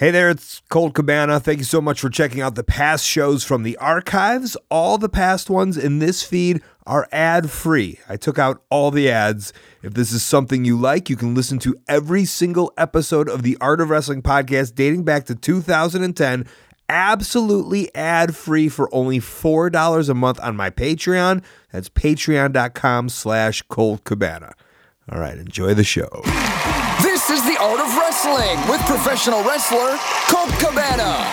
Hey there, it's Colt Cabana. Thank you so much for checking out the past shows from the archives. All the past ones in this feed are ad free. I took out all the ads. If this is something you like, you can listen to every single episode of the Art of Wrestling podcast dating back to 2010 absolutely ad free for only $4 a month on my Patreon. That's patreon.com slash Colt Cabana. All right, enjoy the show. This is the art of wrestling with professional wrestler Colt Cabana.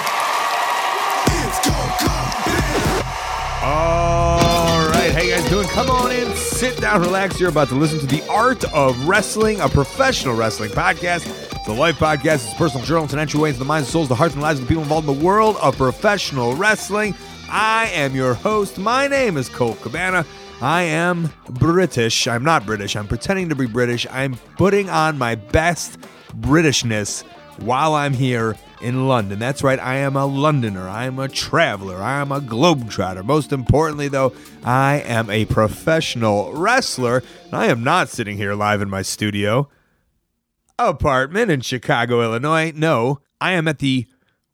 All right, how you guys doing? Come on in, sit down, relax. You're about to listen to the Art of Wrestling, a professional wrestling podcast. It's a life podcast. It's a personal journal. It's an entryway into the minds, souls, the hearts, and lives of the people involved in the world of professional wrestling. I am your host. My name is Colt Cabana. I am British. I'm not British. I'm pretending to be British. I'm putting on my best Britishness while I'm here in London. That's right, I am a Londoner. I am a traveler. I am a globetrotter. Most importantly, though, I am a professional wrestler. I am not sitting here live in my studio apartment in Chicago, Illinois. No, I am at the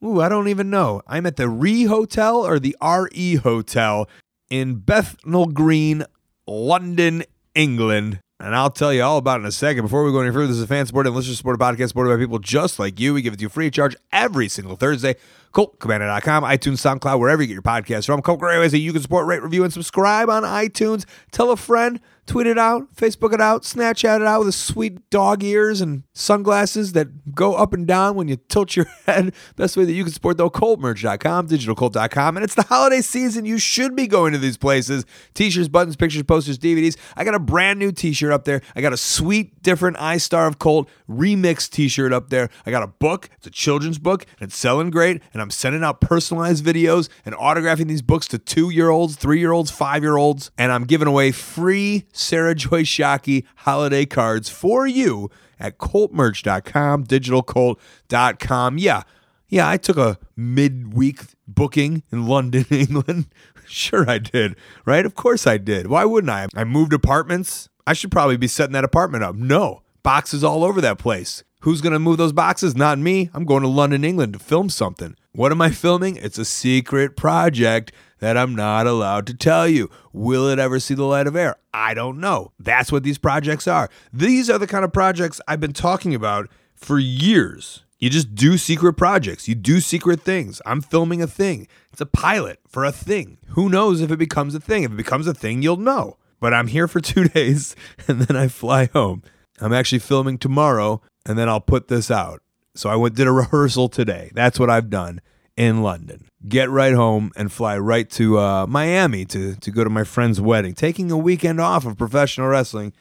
Ooh, I don't even know. I'm at the Re Hotel or the RE Hotel in Bethnal Green, London, England. And I'll tell you all about it in a second. Before we go any further, this is a fan supported and listener supported podcast supported by people just like you. We give it to you free of charge every single Thursday. ColtCabana.com, iTunes, SoundCloud, wherever you get your podcasts from. Colt that you can support, rate, review, and subscribe on iTunes. Tell a friend, tweet it out, Facebook it out, Snapchat it out with the sweet dog ears and sunglasses that go up and down when you tilt your head. Best way that you can support though, ColtMerch.com, DigitalColt.com. And it's the holiday season. You should be going to these places. T-shirts, buttons, pictures, posters, DVDs. I got a brand new t-shirt up there. I got a sweet, different I Star of Colt remix t-shirt up there. I got a book. It's a children's book and it's selling great. And I'm sending out personalized videos and autographing these books to two-year-olds, three-year-olds, five-year-olds. And I'm giving away free Sarah Joy Shockey holiday cards for you at coltmerch.com, digitalcolt.com. Yeah, yeah, I took a midweek booking in London, England. sure I did, right? Of course I did. Why wouldn't I? I moved apartments. I should probably be setting that apartment up. No, boxes all over that place. Who's going to move those boxes? Not me. I'm going to London, England to film something. What am I filming? It's a secret project that I'm not allowed to tell you. Will it ever see the light of air? I don't know. That's what these projects are. These are the kind of projects I've been talking about for years. You just do secret projects. You do secret things. I'm filming a thing. It's a pilot for a thing. Who knows if it becomes a thing? If it becomes a thing, you'll know. But I'm here for two days and then I fly home. I'm actually filming tomorrow and then I'll put this out. So I went did a rehearsal today. That's what I've done in London. Get right home and fly right to uh, Miami to to go to my friend's wedding. Taking a weekend off of professional wrestling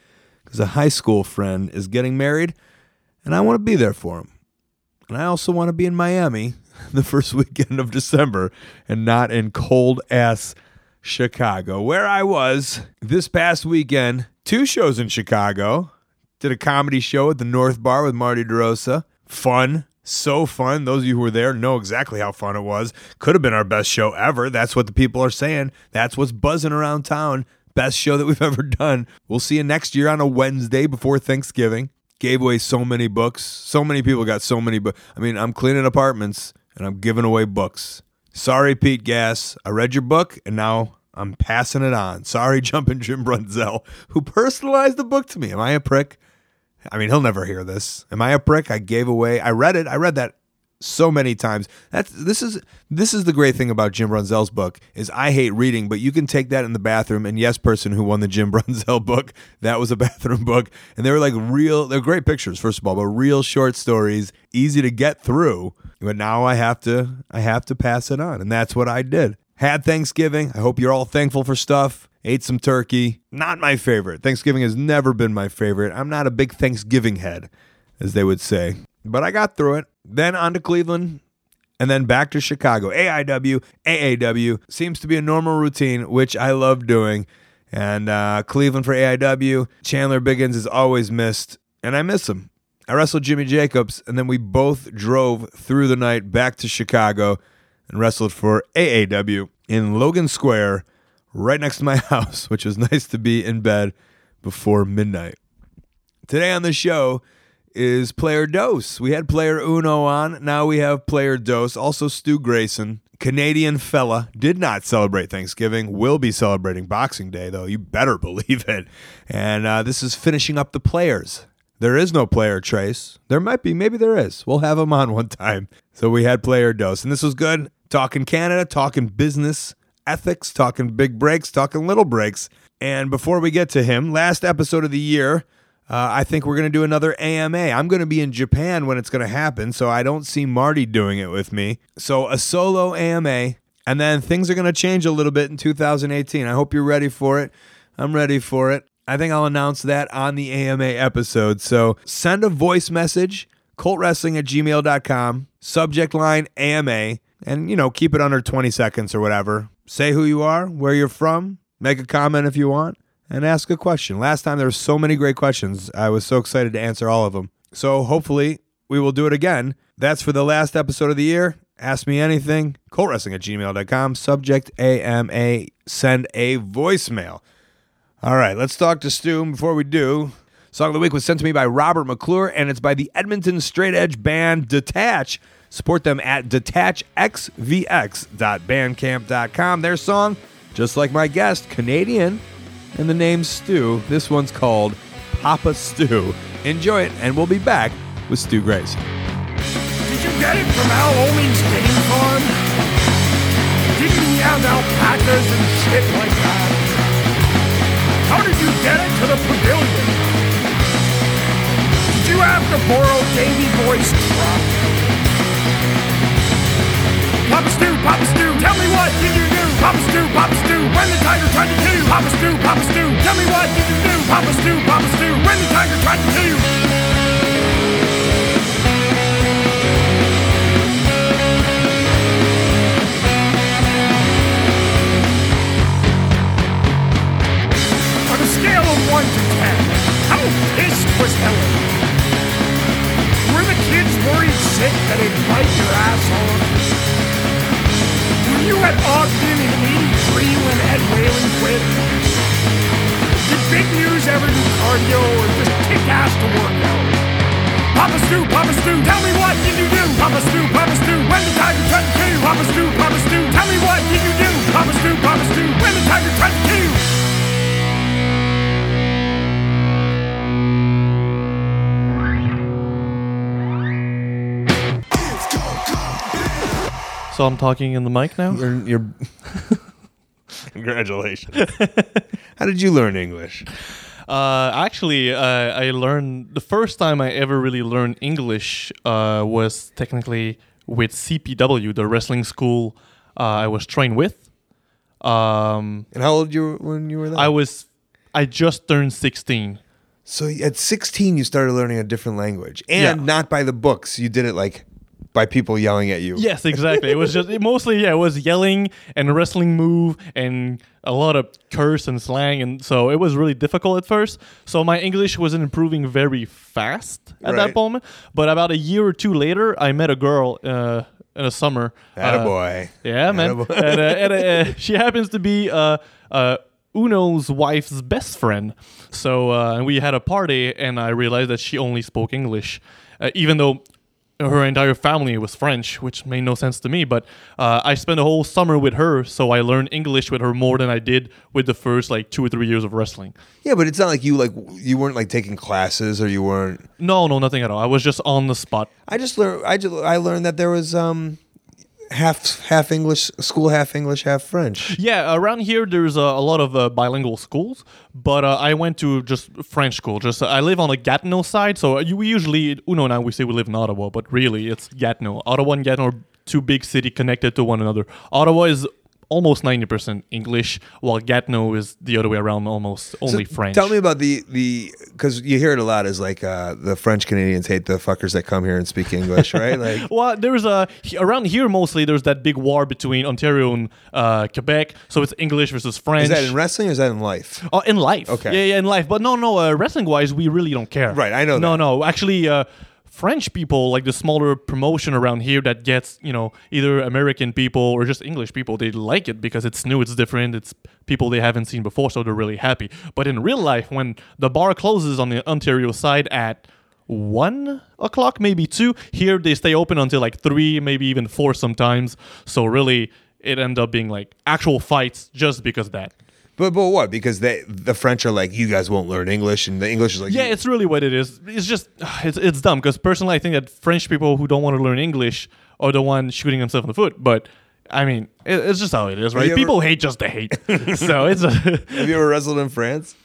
because a high school friend is getting married, and I want to be there for him. And I also want to be in Miami the first weekend of December and not in cold ass Chicago, where I was this past weekend. Two shows in Chicago. Did a comedy show at the North Bar with Marty DeRosa. Fun. So fun. Those of you who were there know exactly how fun it was. Could have been our best show ever. That's what the people are saying. That's what's buzzing around town. Best show that we've ever done. We'll see you next year on a Wednesday before Thanksgiving. Gave away so many books. So many people got so many books. I mean, I'm cleaning apartments and I'm giving away books. Sorry, Pete Gas. I read your book and now I'm passing it on. Sorry, Jumpin' Jim Brunzell, who personalized the book to me. Am I a prick? I mean, he'll never hear this. Am I a prick? I gave away. I read it. I read that so many times. That's this is this is the great thing about Jim Brunzell's book is I hate reading, but you can take that in the bathroom. And yes, person who won the Jim Brunzell book, that was a bathroom book, and they were like real. They're great pictures, first of all, but real short stories, easy to get through. But now I have to I have to pass it on, and that's what I did. Had Thanksgiving. I hope you're all thankful for stuff. Ate some turkey. Not my favorite. Thanksgiving has never been my favorite. I'm not a big Thanksgiving head, as they would say. But I got through it. Then on to Cleveland, and then back to Chicago. AIW, AAW seems to be a normal routine, which I love doing. And uh, Cleveland for AIW. Chandler Biggins is always missed, and I miss him. I wrestled Jimmy Jacobs, and then we both drove through the night back to Chicago and wrestled for AAW in Logan Square, right next to my house, which was nice to be in bed before midnight. Today on the show is player Dos. We had player Uno on. Now we have player Dos. Also, Stu Grayson, Canadian fella, did not celebrate Thanksgiving. Will be celebrating Boxing Day, though. You better believe it. And uh, this is finishing up the players. There is no player Tres. There might be. Maybe there is. We'll have him on one time. So we had player Dos. And this was good. Talking Canada, talking business ethics, talking big breaks, talking little breaks. And before we get to him, last episode of the year, uh, I think we're going to do another AMA. I'm going to be in Japan when it's going to happen, so I don't see Marty doing it with me. So a solo AMA, and then things are going to change a little bit in 2018. I hope you're ready for it. I'm ready for it. I think I'll announce that on the AMA episode. So send a voice message, coltwrestling at gmail.com, subject line AMA, and, you know, keep it under 20 seconds or whatever. Say who you are, where you're from, make a comment if you want, and ask a question. Last time there were so many great questions. I was so excited to answer all of them. So hopefully we will do it again. That's for the last episode of the year. Ask me anything. ColtWrestling at gmail.com. Subject AMA. Send a voicemail. All right, let's talk to Stu. Before we do, Song of the Week was sent to me by Robert McClure, and it's by the Edmonton Straight Edge band Detach. Support them at detachxvx.bandcamp.com. Their song, just like my guest, Canadian, and the name Stu. This one's called Papa Stu. Enjoy it, and we'll be back with Stu Grayson. Did you get it from Al Oeming's game farm? Didn't he have alpacas and shit like that? How did you get it to the pavilion? Did you have to borrow Davy Boy's tried to kill you? Papa Stu, Papa Stu. tell me what did you do? Papa Stu, Papa Stu. when the tiger tried to kill you? On a scale of 1 to 10, how pissed was Ellen? Were the kids worried sick that it'd bite your asshole? Were you at Ogden in 83 when Ed Whalen quit? Did Big News ever do cardio or just kick ass to work out? Papa Stu, Papa Stu, tell me what did you do? Papa Stu, Papa Stu, when the tiger tried to kill you? Papa Stu, Papa Stu, tell me what did you do? Papa Stu, Papa Stu, when the tiger tried to kill you? So I'm talking in the mic now. You're, you're Congratulations. How did you learn English? Uh, actually, uh, I learned the first time I ever really learned English uh, was technically with CPW, the wrestling school uh, I was trained with. Um, And how old you were when you were there? I was, I just turned 16. so at 16 you started learning a different language and Yeah. not by the books. You did it like by people yelling at you. Yes, exactly. It was just it mostly yeah, it was yelling and wrestling move and a lot of curse and slang and so it was really difficult at first. So my English wasn't improving very fast at Right. that moment. But about a year or two later, I met a girl uh, in the summer. A Uh, boy. yeah, man. Attaboy. and, uh, and, uh, she happens to be uh, uh, Uno's wife's best friend. So uh, we had a party, and I realized that she only spoke English, uh, even though her entire family was French, which made no sense to me. But uh, I spent a whole summer with her, so I learned English with her more than I did with the first like two or three years of wrestling. Yeah, but it's not like you like you weren't like taking classes or you weren't. No, no, nothing at all. I was just on the spot. I just learned. I just I learned that there was um half half English school, half English, half French. Yeah, around here there's a, a lot of uh, bilingual schools, but uh, I went to just French school. Just uh, I live on the Gatineau side, so you, we usually Uno now we say we live in Ottawa, but really it's Gatineau. Ottawa and Gatineau are two big city connected to one another. Ottawa is almost 90% English, while Gatineau is the other way around, almost only So French. Tell me about the the because you hear it a lot is like uh, the French Canadians hate the fuckers that come here and speak English, right? Like Well, there's a around here mostly. There's that big war between Ontario and uh, Quebec, so it's English versus French. is that in wrestling or is that in life? Oh, in life. Okay. Yeah, yeah, in life. But no, no, uh, wrestling wise, we really don't care. Right, I know No, that. no. Actually, uh, French people, like the smaller promotion around here that gets, you know, either American people or just English people, they like it because it's new, it's different, it's people they haven't seen before, so they're really happy. But in real life, when the bar closes on the Ontario side at one o'clock, maybe two. Here they stay open until like three, maybe even four sometimes. So really, it ended up being like actual fights just because of that. But but what? Because they the French are like, you guys won't learn English, and the English is like, Yeah, it's really what it is. It's just it's it's dumb because personally, I think that French people who don't want to learn English are the one shooting themselves in the foot. But I mean, it, it's just how it is, right? you ever- People hate just to hate. so it's a Have you ever wrestled in France?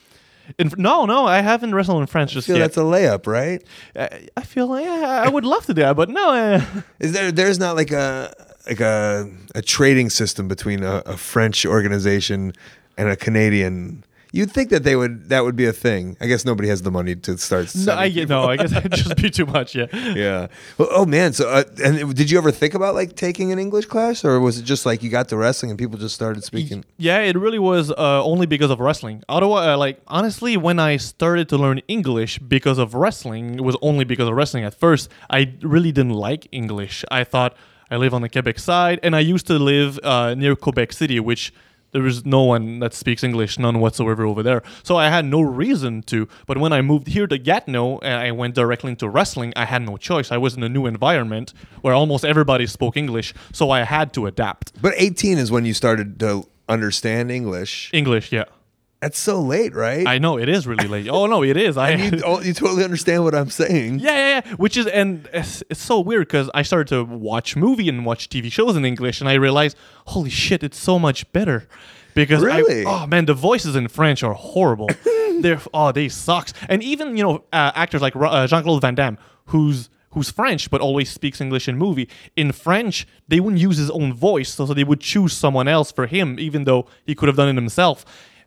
in, no, no. I haven't wrestled in French I just feel yet. that's a layup, right? I, I feel like yeah, I would love to do that, but no. Uh, Is there? There's not like a like a a trading system between a, a French organization and a Canadian. You'd think that they would that would be a thing. I guess nobody has the money to start. no, I get no. I guess it'd just be too much. Yeah. Yeah. Well, oh man. So, uh, and did you ever think about like taking an English class, or was it just like you got to wrestling and people just started speaking? Yeah, it really was uh, only because of wrestling. Otherwise, uh, like honestly, when I started to learn English because of wrestling, it was only because of wrestling. At first, I really didn't like English. I thought I live on the Quebec side, and I used to live uh, near Quebec City, which there is no one that speaks English, none whatsoever over there. So I had no reason to. But when I moved here to Gatineau and I went directly into wrestling, I had no choice. I was in a new environment where almost everybody spoke English, so I had to adapt. But 18 is when you started to understand English. English, yeah. That's so late, right? I know it is really late. Oh no, it is. I you, oh, you totally understand what I'm saying. yeah, yeah, yeah. Which is and it's, it's so weird because I started to watch movie and watch TV shows in English, and I realized, holy shit, it's so much better. Because I- Really? oh man, the voices in French are horrible. They're oh they sucks. And even you know uh, actors like uh, Jean Claude Van Damme, who's who's French but always speaks English in movie. In French, they wouldn't use his own voice, so, so they would choose someone else for him, even though he could have done it himself.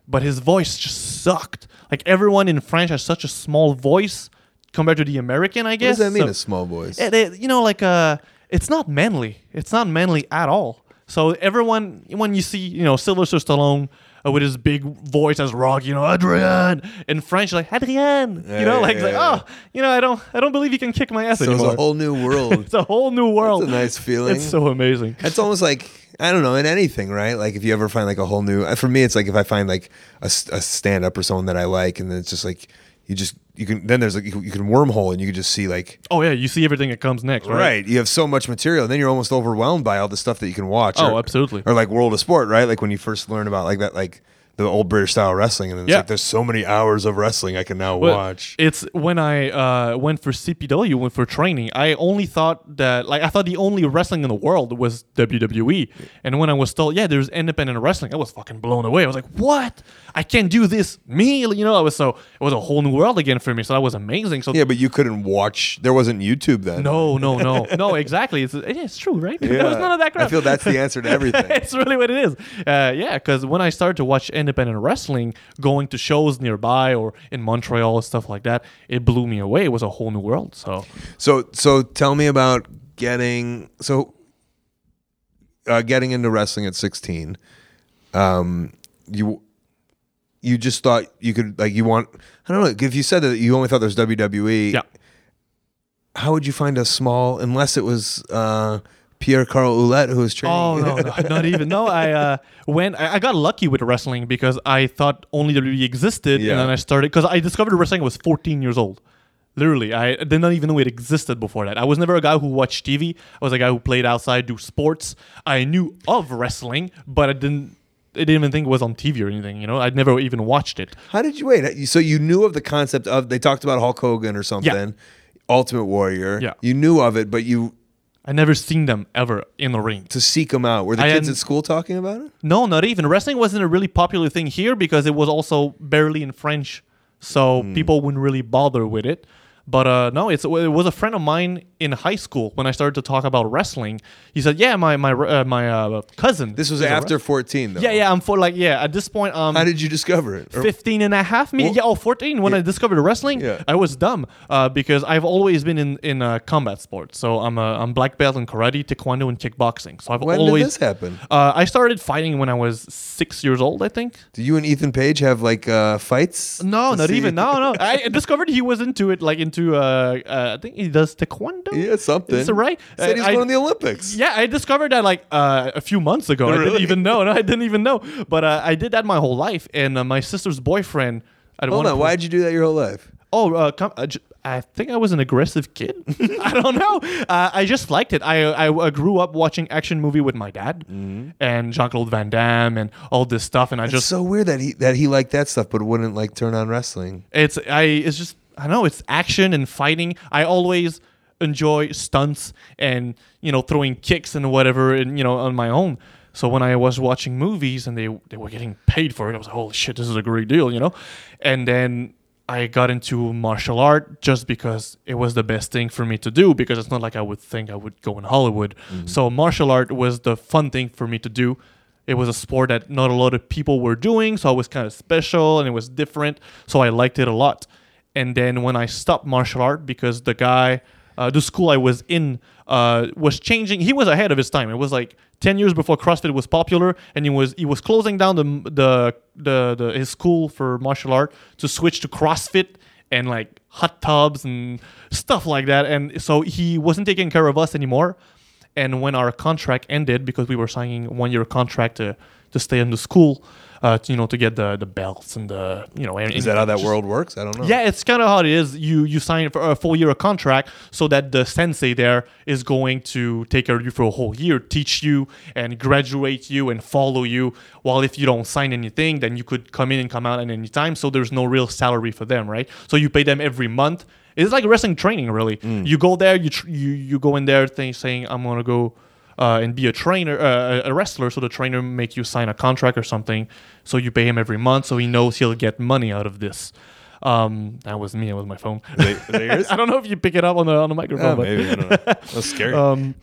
But his voice just sucked. Like everyone in French has such a small voice compared to the American, I guess. What does that mean, So- a small voice? it, it- you know, like uh, it's not manly. It's not manly at all. So everyone, when you see, you know, Sylvester Stallone uh, with his big voice as Rock, you know, Adrian in French, like Adrian, you know, like, it's like, oh, you know, I don't, I don't believe you can kick my ass so it's a whole new world. it's a whole new world. a nice feeling. It's so amazing. It's almost like I don't know in anything, right? Like if you ever find like a whole new. For me, it's like if I find like a, a, stand up or someone that I like, and then it's just like you just you can then there's like you, you can wormhole and you can just see like Oh yeah, you see everything that comes next, right? right. You have so much material, and then you're almost overwhelmed by all the stuff that you can watch. Oh, or, absolutely. Or like World of Sport, right? Like when you first learn about like that, like the old British style wrestling, and it's Yeah. like there's so many hours of wrestling I can now Well, watch. It's when I uh, went for CPW, went for training. I only thought that, like, I thought the only wrestling in the world was WWE. And when I was told, yeah, there's independent wrestling, I was fucking blown away. I was like, what? I can't do this. Me, you know, I was so it was a whole new world again for me. So that was amazing. So yeah, but you couldn't watch. There wasn't YouTube then. no, no, no, no, exactly. It's it's true, right? There was none of that crap. I feel that's the answer to everything. it's really what it is. Uh, yeah, because when I started to watch independent wrestling, going to shows nearby or in Montreal and stuff like that, it blew me away. It was a whole new world. So So so tell me about getting so uh, getting into wrestling at 16. Um you you just thought you could like you want I don't know if you said that you only thought there was WWE. yeah, How would you find a small unless it was uh Pierre Carl Ouellet who was training? Oh no, no, not even. No, I uh, when I, I got lucky with wrestling because I thought only WWE existed, Yeah. and then I started because I discovered wrestling. I was 14 years old. Literally, I did not even know it existed before that. I was never a guy who watched TV. I was a guy who played outside, do sports. I knew of wrestling, but I didn't. I didn't even think it was on TV or anything. You know, I'd never even watched it. How did you wait? So you knew of the concept of they talked about Hulk Hogan or something, Ultimate Warrior. Yeah. You knew of it, but you I never seen them ever in the ring. to seek them out. Were the I kids hadn't- at school talking about it? No, not even. Wrestling wasn't a really popular thing here because it was also barely in French, so hmm. people wouldn't really bother with it. But uh, no, it's, it was a friend of mine in high school when I started to talk about wrestling. He said, "Yeah, my my uh, my uh, cousin." This was after wrest- 14 though. Yeah, yeah. I'm for like yeah. At this point, um, How did you discover it? Or- 15 and a half maybe Well- yeah oh 14 when i discovered wrestling Yeah. i was dumb uh, because i've always been in in uh, combat sports so i'm a i'm black belt in karate taekwondo and kickboxing so i've When always did this happen? uh, i started fighting when i was six years old i think Do you and Ethan Page have like uh, fights? no not see- even no no i discovered he was into it like into uh, uh i think he does taekwondo Yeah, something. is it right Said he's I- going to the Olympics. yeah, I discovered that like uh, a few months ago. I didn't even know. No, I didn't even know. But uh, I did that my whole life. And uh, my sister's boyfriend. At Hold on. point- why did you do that your whole life? Oh, uh, com- uh, j- I think I was an aggressive kid. I don't know. Uh, I just liked it. I, I I grew up watching action movie with my dad and Jean Claude Van Damme and all this stuff, and I It's just so weird that he that he liked that stuff, but wouldn't like turn on wrestling. it's I it's just I know it's action and fighting. I always enjoy stunts and you know throwing kicks and whatever and you know on my own. So when I was watching movies and they they were getting paid for it, I was like, holy shit, this is a great deal, you know. And then I got into martial art just because it was the best thing for me to do because it's not like I would think I would go in Hollywood. Mm-hmm. So martial art was the fun thing for me to do. It was a sport that not a lot of people were doing, so I was kind of special and it was different. So I liked it a lot. And then when I stopped martial art because the guy, uh, the school I was in, uh, was changing. He was ahead of his time. It was like ten years before CrossFit was popular, and he was he was closing down the the the, the his school for martial art to switch to CrossFit and like hot tubs and stuff like that. And so he wasn't taking care of us anymore. And when our contract ended, because we were signing one year contract to, to stay in the school, uh, to, you know, to get the, the belts and the you know, and, Is that how that just- world works? I don't know. yeah, it's kind of how it is. You you sign for a full year of contract so that the sensei there is going to take care of you for a whole year, teach you and graduate you and follow you. While if you don't sign anything, then you could come in and come out at any time. So there's no real salary for them, right? So you pay them every month. It's like wrestling training, really. You go there, you tr- you you go in there, think, saying I'm gonna go uh, and be a trainer, uh, a wrestler. So the trainer make you sign a contract or something. So you pay him every month, so he knows he'll get money out of this. Um, that was me. That was my phone. They-? I don't know if you pick it up on the on the microphone. Oh, but, maybe I don't know. That's scary. um,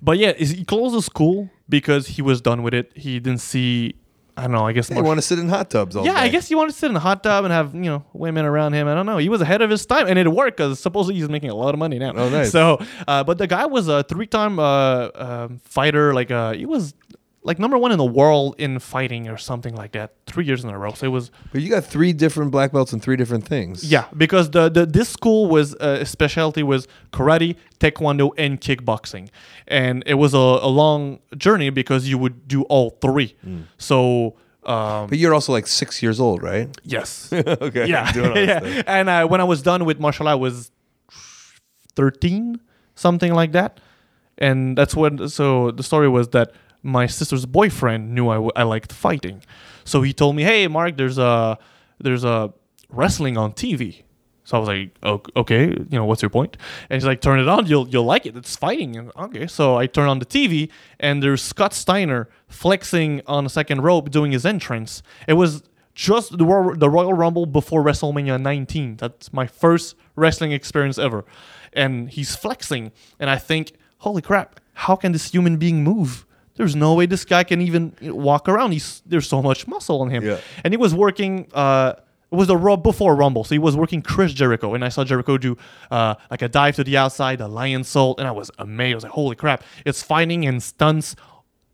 but yeah, is- he closed the school because he was done with it. He didn't see. I don't know. I guess. they mar- want to sit in hot tubs all yeah, day. I guess you want to sit in a hot tub and have you know women around him. I don't know. He was ahead of his time, and it worked because supposedly he's making a lot of money now. Oh, nice. So, uh, but the guy was a three-time uh, um fighter. Like, uh, he was like number one in the world in fighting or something like that, three years in a row. So it was But you got three different black belts and three different things. yeah, because the, the this school was uh, specialty was karate, taekwondo, and kickboxing, and it was a, a long journey because you would do all three. So. Um, But you're also like six years old, right? yes. okay. yeah, Doing all this yeah. And uh, when I was done with martial art, I was thirteen, something like that. And that's when. So the story was that my sister's boyfriend knew I, w- I liked fighting, so he told me, "Hey, Mark, there's a there's a wrestling on TV." So I was like, "O- "Okay, you know, what's your point?" And he's like, "Turn it on, you'll you'll like it. It's fighting." And, okay, so I turn on the TV, and there's Scott Steiner flexing on the second rope doing his entrance. It was just the Royal, the Royal Rumble before WrestleMania 19. That's my first wrestling experience ever. And he's flexing, and I think, holy crap, how can this human being move? There's no way this guy can even walk around. He's there's so much muscle on him. Yeah. And he was working. Uh, it was the Raw before Rumble, so he was working Chris Jericho, and I saw Jericho do uh, like a dive to the outside, a Lionsault, and I was amazed. I was like, "Holy crap! It's fighting and stunts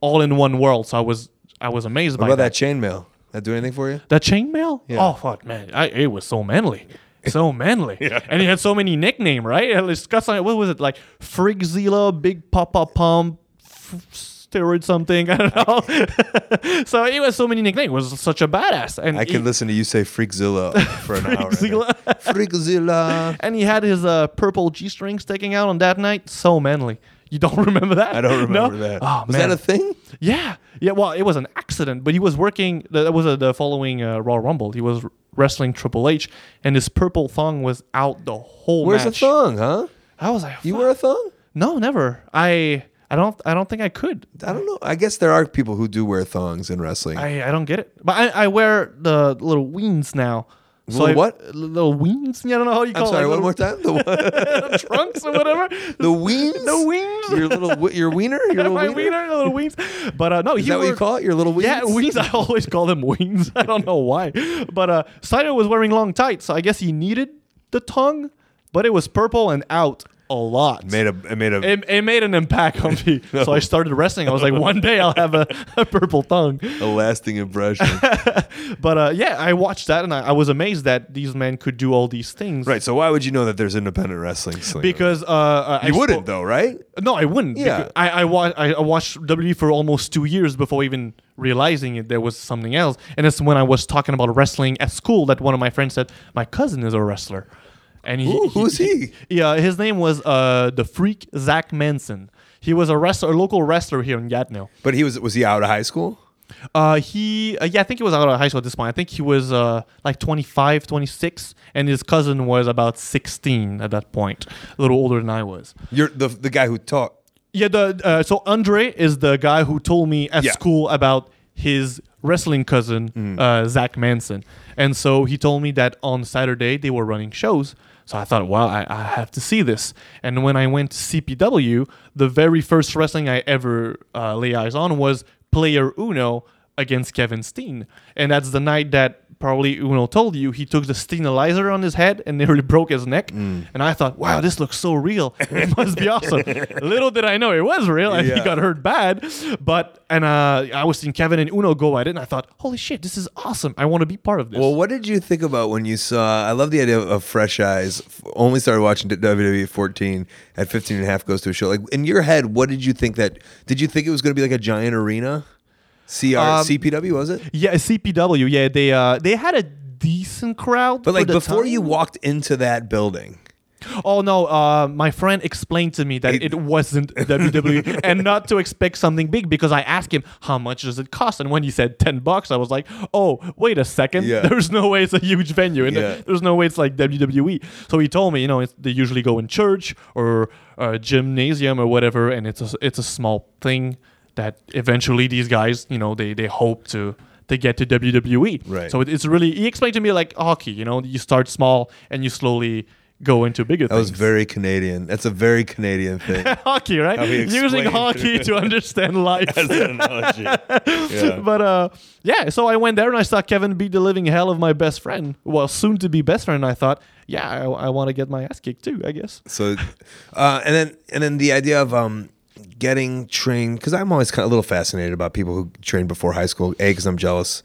all in one world." So I was I was amazed What by about that. that chainmail? That do anything for you? That chainmail? Yeah. Oh fuck, man! I, it was so manly, so manly, yeah. and he had so many nickname, right? It's got something. What was it like? Freakzilla, Big Papa Pump, f- steroid something. I don't know. so it was so many nicknames. Was such a badass, and I he, can listen to you say Freakzilla for an hour. Freakzilla. Freakzilla. and he had his uh, purple G string sticking out on that night. So manly. You don't remember that? I don't No? remember that. Oh Was man. that a thing? Yeah, yeah. Well, it was an accident, but he was working. That was uh, the following uh, Raw Rumble. He was wrestling Triple H, and his purple thong was out the whole Where's match. the thong, huh? I was like, You wear a thong? No, never. I, I don't, I don't think I could. I don't know. I guess there are people who do wear thongs in wrestling. I, I don't get it. But I, I wear the little weens now. Little I- what? Little weens. I don't know how you I'm call sorry. it. One more time. The what? trunks or whatever. The weens. The weens. Your little wi- your wiener. Your little my wiener. wiener, the little wings. But uh, no, Is he that what you wore- call it? Your little weens. Yeah, wings. I always call them wings. I don't know why. But uh Steiner was wearing long tights, so I guess he needed the tongue, but it was purple and out a lot. Made a. It made a. it, it made an impact on me. So I started wrestling. I was like, one day I'll have a, a purple tongue. a lasting impression. But uh, yeah, I watched that and I, I was amazed that these men could do all these things. right. So why would you know that there's independent wrestling? Because uh, uh, you I wouldn't spo- though, right? No, I wouldn't. Yeah. I I, wa- I I watched WWE for almost two years before even realizing it there was something else. And it's when I was talking about wrestling at school that one of my friends said my cousin is a wrestler, And he, Ooh, who's he? Yeah, his name was uh, the Freak Zach Manson. He was a wrestler, a local wrestler here in Gatineau. But he was was he out of high school? Uh, he, uh, yeah, I think he was out of high school at this point. I think he was uh, like 25, 26, and his cousin was about 16 at that point, a little older than I was. You're the the guy who taught. Yeah, the uh, so Andre is the guy who told me at Yeah. school about his wrestling cousin uh, Zach Manson, and so he told me that on Saturday they were running shows. So I thought, well, I, I have to see this. And when I went to CPW, the very first wrestling I ever uh, lay eyes on was Player Uno against Kevin Steen, and that's the night that probably Uno told you he took the Steenalizer on his head and nearly broke his neck. Mm. And I thought, wow, this looks so real. It must be awesome. Little did I know it was real, and he got hurt bad. But and uh, I was seeing Kevin and Uno go at it, and I thought, holy shit, this is awesome. I want to be part of this. Well, what did you think about when you saw? I love the idea of fresh eyes. Only started watching WWE 14 At 15 and a half, goes to a show. Like in your head, what did you think that? Did you think it was going to be like a giant arena? CR Um, CPW was it? yeah, CPW. Yeah, they uh, they had a decent crowd. But like before you walked into that building, Oh no! Uh, my friend explained to me that It- it, wasn't WWE and not to expect something big because I asked him how much does it cost, and when he said ten bucks, I was like, "Oh, wait a second! Yeah. There's no way it's a huge venue, and Yeah. there's no way it's like WWE." So he told me, you know, it's, they usually go in church or a gymnasium or whatever, and it's a it's a small thing that eventually these guys, you know, they they hope to. To get to WWE, Right. So it, it's really. He explained to me like hockey. You know, you start small and you slowly go into bigger that things. That was very Canadian. That's a very Canadian thing. hockey, right? Using hockey to understand life. As an analogy. Yeah. but uh, yeah. So I went there and I saw Kevin beat the living hell of my best friend, well, soon to be best friend. And I thought, yeah, I, I want to get my ass kicked too. I guess. So, uh, and then and then the idea of um, getting trained because I'm always kind of a little fascinated about people who trained before high school. A, because I'm jealous,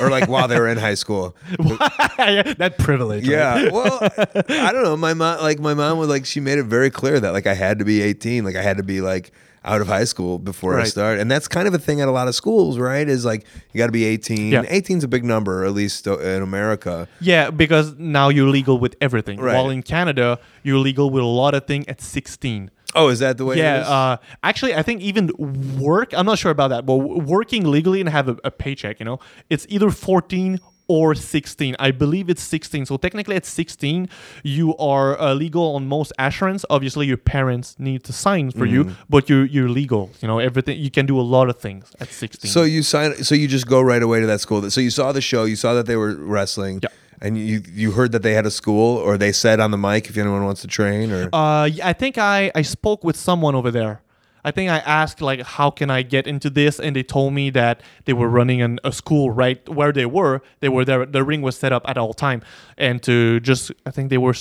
or like while they were in high school. That privilege. right? Yeah. Well, I don't know. My mom, like my mom, was like she made it very clear that like I had to be 18, like I had to be like out of high school before I start. and that's kind of a thing at a lot of schools, right? Is like you got to be 18. Yeah. 18 is a big number, at least uh, in America. Yeah, because now you're legal with everything. Right. While in Canada, you're legal with a lot of things at 16. Oh, is that the way? Yeah, is? uh, actually, I think even work. I'm not sure about that, but working legally and have a, a paycheck, you know, it's either 14 or 16. I believe it's 16. So technically, at 16, you are uh, legal on most assurance. Obviously, your parents need to sign for Mm-hmm. you, but you're you're legal. You know, everything. You can do a lot of things at 16. So you sign. So you just go right away to that school. So you saw the show. You saw that they were wrestling. Yeah. And you you heard that they had a school, or they said on the mic if anyone wants to train, or Uh, I think I, I spoke with someone over there. I think I asked like, how can I get into this, and they told me that they were running an, a school right where they were. They were there. The ring was set up at all time, and to just I think they were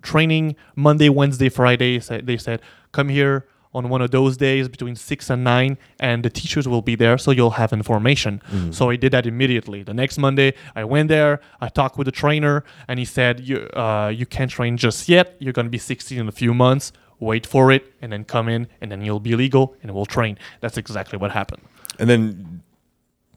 training Monday, Wednesday, Friday. They said come here on one of those days between six and nine, and the teachers will be there, so you'll have information. So I did that immediately. The next Monday, I went there. I talked with the trainer, and he said, "You uh, you can't train just yet. You're gonna be 16 in a few months. Wait for it, and then come in, and then you'll be legal, and we'll train." That's exactly what happened. and then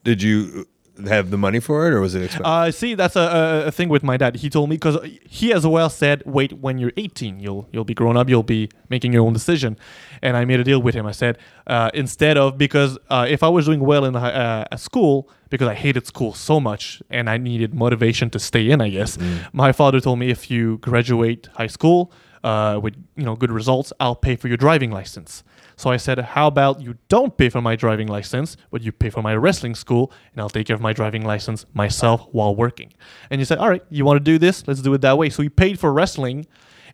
did you have the money for it, or was it expensive? Uh, see, that's a, a, thing with my dad. He told me because he as well said, "Wait, when you're 18, you'll you'll be grown up. You'll be making your own decision." And I made a deal with him. I said, uh, instead of because uh, if I was doing well in uh, school because I hated school so much and I needed motivation to stay in, I guess my father told me if you graduate high school uh, with you know good results, I'll pay for your driving license. So I said, how about you don't pay for my driving license, but you pay for my wrestling school, and I'll take care of my driving license myself while working. And he said, all right, you want to do this? Let's do it that way. So he paid for wrestling.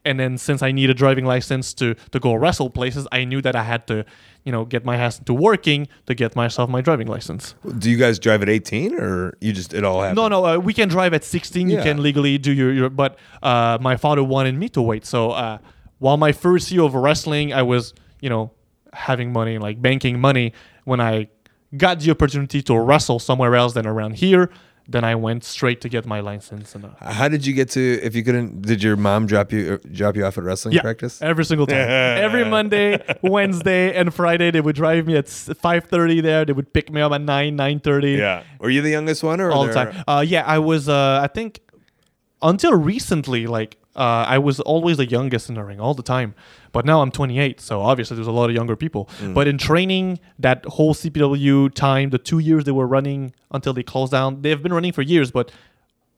And then since I need a driving license to, to go wrestle places, I knew that I had to, you know, get my ass into working to get myself my driving license. Do you guys drive at 18, or you just it all happened? No, no, uh, we can drive at 16. Yeah. You can legally do your, your but uh, my father wanted me to wait. So uh, while my first year of wrestling, I was, you know, having money, like banking money. When I got the opportunity to wrestle somewhere else than around here, then I went straight to get my license. And uh, How did you get to? If you couldn't, did your mom drop you uh, drop you off at wrestling yeah, practice? every single time. every Monday, Wednesday, and Friday, they would drive me at 5:30 there. They would pick me up at 9, 9:30. Yeah, Were you the youngest one, or all the time. Uh, yeah, I was. Uh, I think until recently, like uh, I was always the youngest in the ring all the time. But now I'm 28, so obviously there's a lot of younger people. But in training, that whole CPW time, the two years they were running until they closed down, they've been running for years, but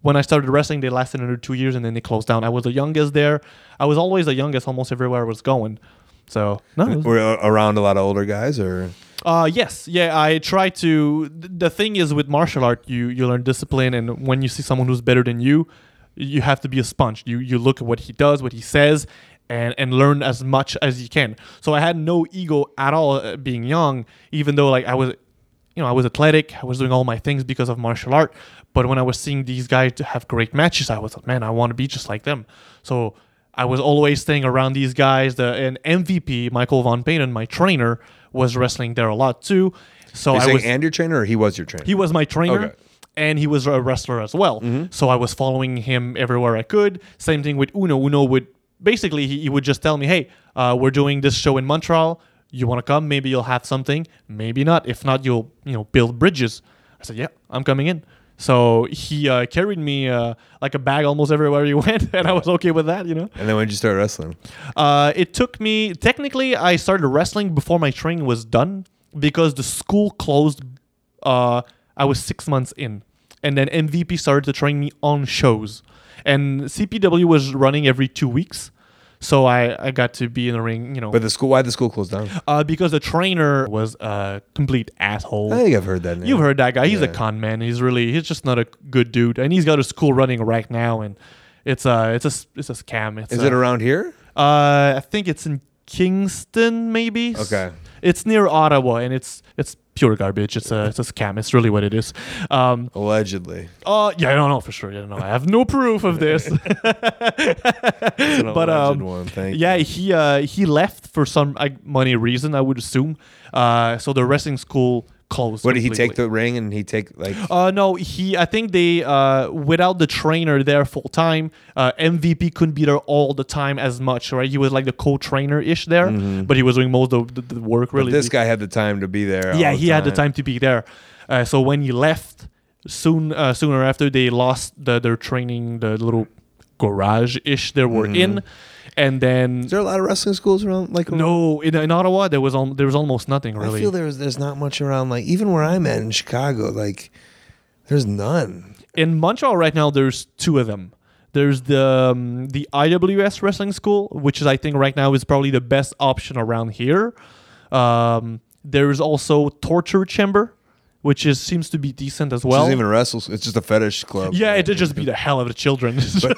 when I started wrestling, they lasted another two years and then they closed down. I was the youngest there. I was always the youngest almost everywhere I was going. So, no. We're around a lot of older guys, or uh, yes, yeah. I try to. th- The thing is, with martial art, you you learn discipline, and when you see someone who's better than you, you have to be a sponge. You you look at what he does, what he says, and and learn as much as you can. So I had no ego at all uh, being young, even though like I was, you know, I was athletic. I was doing all my things because of martial art. But when I was seeing these guys to have great matches, I was like, man, I want to be just like them. So I was always staying around these guys. The and MVP Michael Von Payton, my trainer, was wrestling there a lot too. So you're I was and your trainer, or he was your trainer? he was my trainer. Okay. And he was a wrestler as well. So I was following him everywhere I could. Same thing with Uno. Uno would basically he, he would just tell me, "Hey, uh, we're doing this show in Montreal. You want to come? Maybe you'll have something. Maybe not. If not, you'll you know build bridges." I said, "Yeah, I'm coming in." So he uh, carried me uh, like a bag almost everywhere he went, and I was okay with that, you know. and then when did you start wrestling? Uh, it took me technically I started wrestling before my training was done because the school closed. Uh, I was six months in, and then MVP started to train me on shows, and CPW was running every two weeks, so I I got to be in the ring, you know, But the school, why the school closed down? uh, because the trainer was a complete asshole. I think I've heard that. Name. You've heard that guy. He's a con man. He's really he's just not a good dude, and he's got a school running right now, and it's a it's a it's a scam. It's Is a- it around here? uh, I think it's in Kingston, maybe. Okay. It's near Ottawa, and it's it's pure garbage. It's a it's a scam. It's really what it is. Um. Allegedly. Uh. Yeah. I don't know for sure. I don't know. I have no proof of this. But um. yeah. you. He uh he left for some like money reason. I would assume. Uh. So the wrestling school closed. What did he take the ring and he take like? Uh, no, he. I think they uh, without the trainer there full time, uh, MVP couldn't be there all the time as much, right? He was like the co-trainer ish there, but he was doing most of the, the work. Really, Mm-hmm. this guy had the time to be there. yeah, all he had the time to be there. Uh, so when he left, soon uh, sooner after they lost the, their training, the little garage ish they were in, and then Is there a lot of wrestling schools around? Like no, in, in Ottawa there was al- there was almost nothing really. I feel there's there's not much around. Like even where I'm at in Chicago, like there's none. in Montreal right now, there's two of them. There's the um, the IWS Wrestling School, which is I think right now is probably the best option around here. Um, there's also Torture Chamber, which is seems to be decent as Well, doesn't even wrestle. It's just a fetish club. yeah, it'd just be the hell of the children. Also,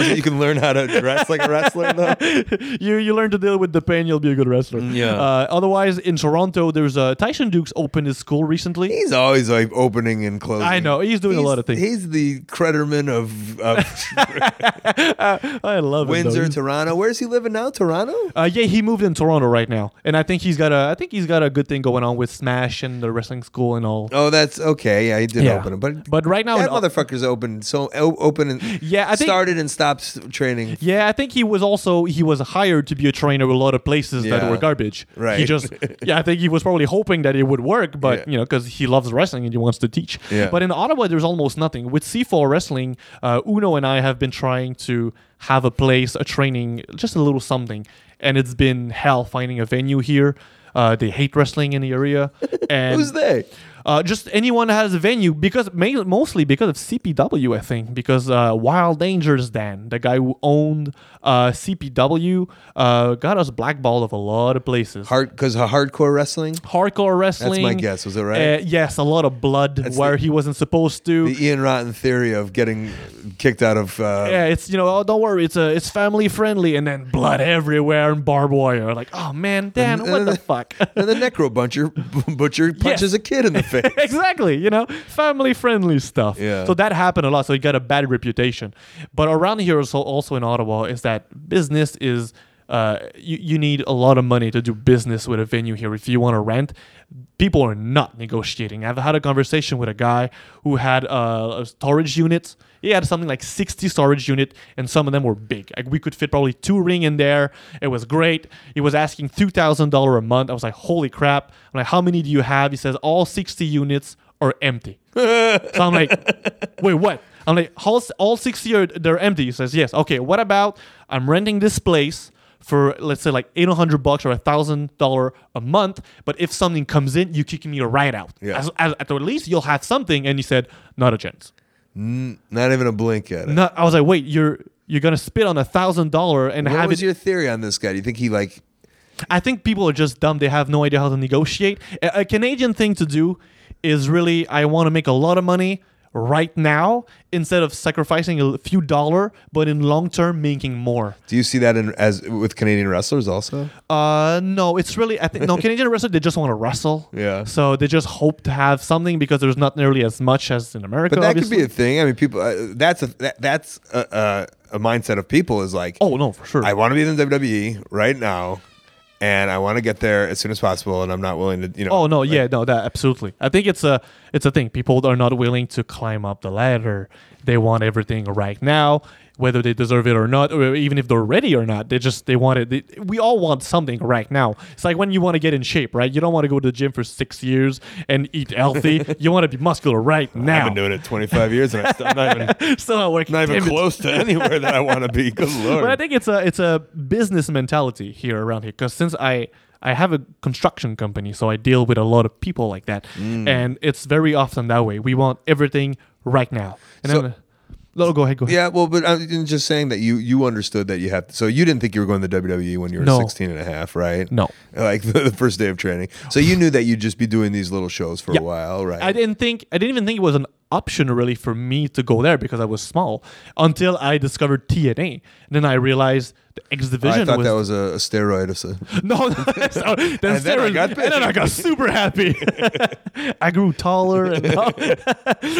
you can learn how to dress like a wrestler though. you you learn to deal with the pain, you'll be a good wrestler. yeah. Uh, otherwise, in Toronto, there's uh, Tyson Dux opened his school recently. He's always like opening and closing. I know he's doing a lot of things. He's the Creditorman of, of I love Windsor, He's- Toronto. Where's he living now? Toronto. Uh, yeah, he moved in Toronto right now, and I think he's got a I think he's got a good thing going on with Smash and the wrestling school and all. Oh, that's okay. Yeah, he did Yeah. open it, but But right now, that in- motherfucker's open. So o- open and Yeah, I think- started and stopped s- training. Yeah, I think he was also he was hired to be a trainer with a lot of places that Yeah. were garbage. Right. He Right. just yeah, I think he was probably hoping that it would work, but Yeah. you know, because he loves wrestling and he wants to teach. Yeah. But in Ottawa, there's almost nothing. With C4 Wrestling, uh, Uno and I have been trying to have a place, a training, just a little something, and it's been hell finding a venue here. Uh, they hate wrestling in the area, and Who's they? Uh, just anyone that has a venue because mostly because of CPW, I think. Because uh, Wild Dangers, Dan, the guy who owned uh, CPW, uh, got us blackballed of a lot of places. Hard because hardcore wrestling. Hardcore wrestling. That's my guess, was it right? Uh, yes, a lot of blood That's where the- he wasn't supposed to. The Ian Rotten theory of getting kicked out of. Uh, yeah, it's you know, oh, don't worry, it's a it's family friendly, and then blood everywhere and barbed wire. Like, oh man, Dan, And- what and the the- fuck? And the necro butcher butcher punches a kid in the face. exactly, you know, family friendly stuff. Yeah. So that happened a lot. So he got a bad reputation. But around here, also, also in Ottawa, is that business is. Uh, you, you need a lot of money to do business with a venue here. If you want to rent, people are not negotiating. I've had a conversation with a guy who had uh, a storage unit. He had something like 60 storage unit, and some of them were big. Like we could fit probably two ring in there. It was great. He was asking two thousand dollar a month. I was like, holy crap! I'm like, how many do you have? He says all 60 units are empty. so I'm like, wait, what? I'm like, all, all 60 are they're empty. He says, yes. Okay, what about I'm renting this place for let's say like 800 bucks or a thousand dollar a month but if something comes in you kick me right out Yeah. as, as, at the least you'll have something and he said not a chance Not even a blink at it. not, i was like wait you're you're gonna spit on a thousand dollar and what have was it your theory on this guy? Do you think he like I think people are just dumb. They have no idea how to negotiate. A, a Canadian thing to do is really, I want to make a lot of money right now instead of sacrificing a few dollar, but in long term making more. do you see that in as with Canadian wrestlers also? Uh, no, it's really I think no Canadian wrestlers they just want to wrestle. Yeah. So they just hope to have something because there's not nearly as much as in America. But that obviously. could be a thing. I mean, people. Uh, that's a that, that's a, a, a mindset of people is like, oh no, for sure. I want to be in the WWE right now, and I want to get there as soon as possible, and I'm not willing to, you know. Oh no, like- yeah, no, that absolutely. I think it's a it's a thing. People are not willing to climb up the ladder. They want everything right now, whether they deserve it or not, or even if they're ready or not. They just they want it. They, we all want something right now. It's like when you want to get in shape, right? You don't want to go to the gym for six years and eat healthy. you want to be muscular right now. I've been doing it 25 years, and I'm still not even, Still not working. not even Damn it. close to anywhere that I want to be. Good lord. But I think it's a it's a business mentality here around here because since I I have a construction company, so I deal with a lot of people like that, Mm. and it's very often that way. We want everything right now. And So- then, no, go ahead, go ahead. Yeah, well, but I'm just saying that you you understood that you have to, so you didn't think you were going to the WWE when you were No. 16 and a half, right? No. Like the, the first day of training. So you knew that you'd just be doing these little shows for Yeah. a while, right? I didn't think I didn't even think it was an option really for me to go there because I was small until I discovered TNA. And then I realized the X oh, I division thought was, that was a, a steroid. or something. no. no so then, then I got and then I got super happy. I grew taller, and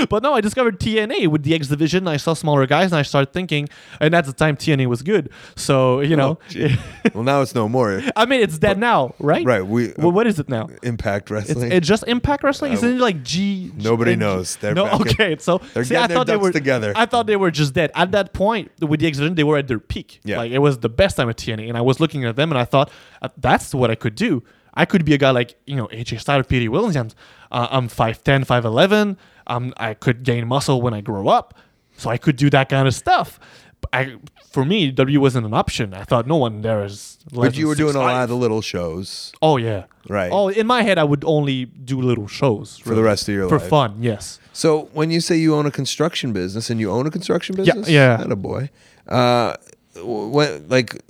but no, I discovered TNA with the X division. I saw smaller guys, and I started thinking. And at the time, TNA was good. So you know, oh, gee. well, now it's no more. I mean, it's dead now, right? Right, we- well, what is it now? Impact Wrestling. it's just Impact Wrestling. Isn't it uh, like G? Nobody G- knows. They're no, okay. So they're see, I thought they were together. I thought they were just dead at that point with the X. They were at their peak. Yeah. like it was the best time at TNA, and I was looking at them, and I thought uh, that's what I could do. I could be a guy like you know AJ Styles, Petey Williams. Uh, I'm 5'10", 5'11". Um, I could gain muscle when I grow up, so I could do that kind of stuff. I, for me, W wasn't an option. I thought no one there is. but you were doing a lot of the little shows Oh yeah. Right. Oh, in my head, I would only do little shows for the rest of your life. for life. fun. Yes. So when you say you own a construction business and you own a construction business, yeah. yeah, a boy. Uh, what like,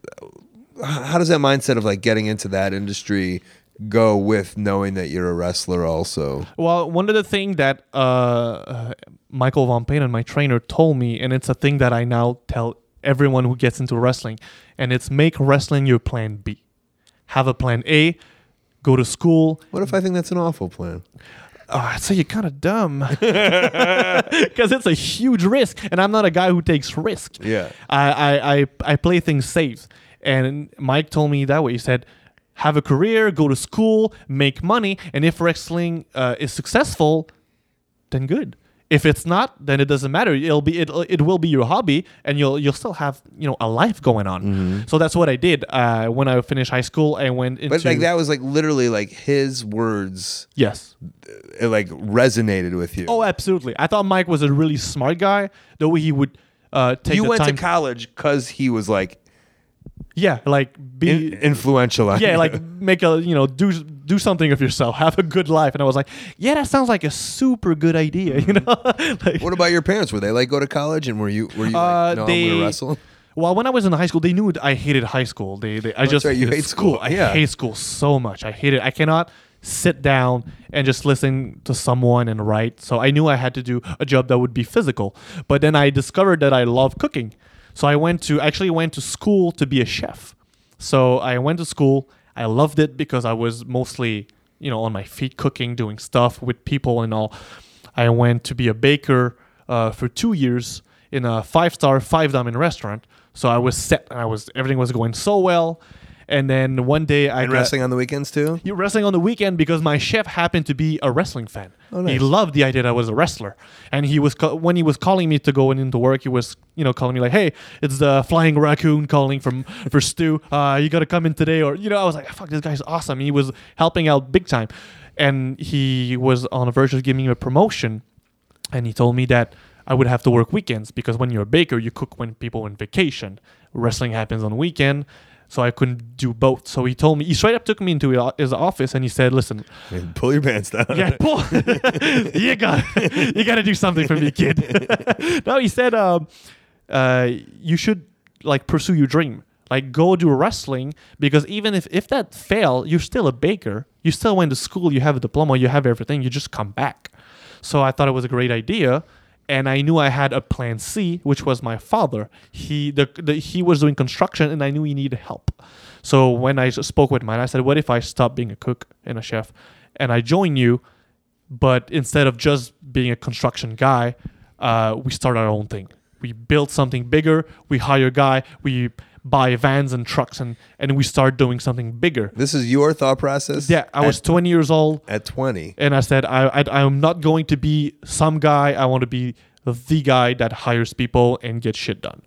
how does that mindset of like getting into that industry go with knowing that you're a wrestler also? Well, one of the things that uh, uh, Michael Von Payne, and my trainer, told me, and it's a thing that I now tell everyone who gets into wrestling, and it's make wrestling your plan B. Have a plan A, go to school. What if I think that's an awful plan? Oh, I'd say you're kind of dumb because it's a huge risk, and I'm not a guy who takes risk. Yeah. I, I, I, I play things safe. And Mike told me that way. He said, have a career, go to school, make money, and if wrestling uh, is successful, then good. If it's not, then it doesn't matter. It'll be it, it will be your hobby, and you'll you'll still have you know a life going on. Mm-hmm. So that's what I did uh, when I finished high school. I went into But like that was like literally like his words, yes. it like resonated with you. Oh, absolutely. I thought Mike was a really smart guy. The way he would uh, take you went time. to college because he was like yeah, like be in- influential. on yeah, you. like make a you know do do something of yourself, have a good life. And I was like, yeah, that sounds like a super good idea. You know, like, What about your parents? Were they like go to college and were you were you Uh, like no I'm they- gonna wrestle? Well, when I was in high school, they knew I hated high school. They, they I just right, you hated hate school, I yeah. hate school so much. I hate it. I cannot sit down and just listen to someone and write. So I knew I had to do a job that would be physical. But then I discovered that I love cooking. So I went to actually went to school to be a chef. So I went to school. I loved it because I was mostly, you know, on my feet cooking, doing stuff with people and all. I went to be a baker uh, for two years in a five-star, five-diamond restaurant. So I was set, and I was everything was going so well. And then one day I And got, wrestling on the weekends too? you wrestling on the weekend because my chef happened to be a wrestling fan. Oh, nice. He loved the idea that I was a wrestler, and he was when he was calling me to go in into work. He was you know calling me like, "Hey, it's the flying raccoon calling from for Stu. Uh, you got to come in today." Or you know, I was like, "Fuck, this guy's awesome." He was helping out big time, and he was on the verge of giving me a promotion, and he told me that I would have to work weekends because when you're a baker, you cook when people are on vacation. Wrestling happens on weekend, so I couldn't do both. So he told me he straight up took me into his office and he said, "Listen, Pull your pants down. yeah, Paul, you got you got to do something for me, kid." no, he said, um, uh, "You should like pursue your dream." Like go do wrestling because even if if that fail, you're still a baker. You still went to school. You have a diploma. You have everything. You just come back. So I thought it was a great idea, and I knew I had a plan C, which was my father. He the, the he was doing construction, and I knew he needed help. So when I spoke with him, I said, "What if I stop being a cook and a chef, and I join you?" But instead of just being a construction guy, uh, we start our own thing. We build something bigger. We hire a guy. We buy vans and trucks, and and we start doing something bigger. This is your thought process? Yeah, I was 20 years old at 20. and I said I, I I'm not going to be some guy. I want to be the guy that hires people and gets shit done.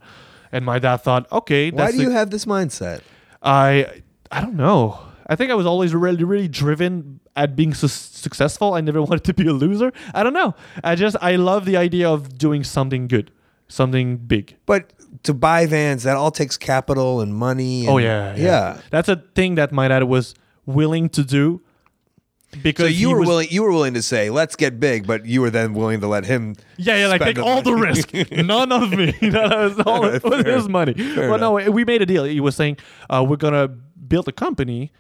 And my dad thought, okay, Why do the- you have this mindset? I I don't know. I think I was always really really driven at being su- successful. I never wanted to be a loser. I don't know. I just I love the idea of doing something good, something big. But to buy vans, that all takes capital and money. And, oh yeah, yeah. That's a thing that my dad was willing to do. Because So you were was- willing. You were willing to say, "Let's get big," but you were then willing to let him. Yeah, yeah, like take the all the risk, none of me. that was all was his money. fair But no, we made a deal. He was saying uh, we're gonna build a company.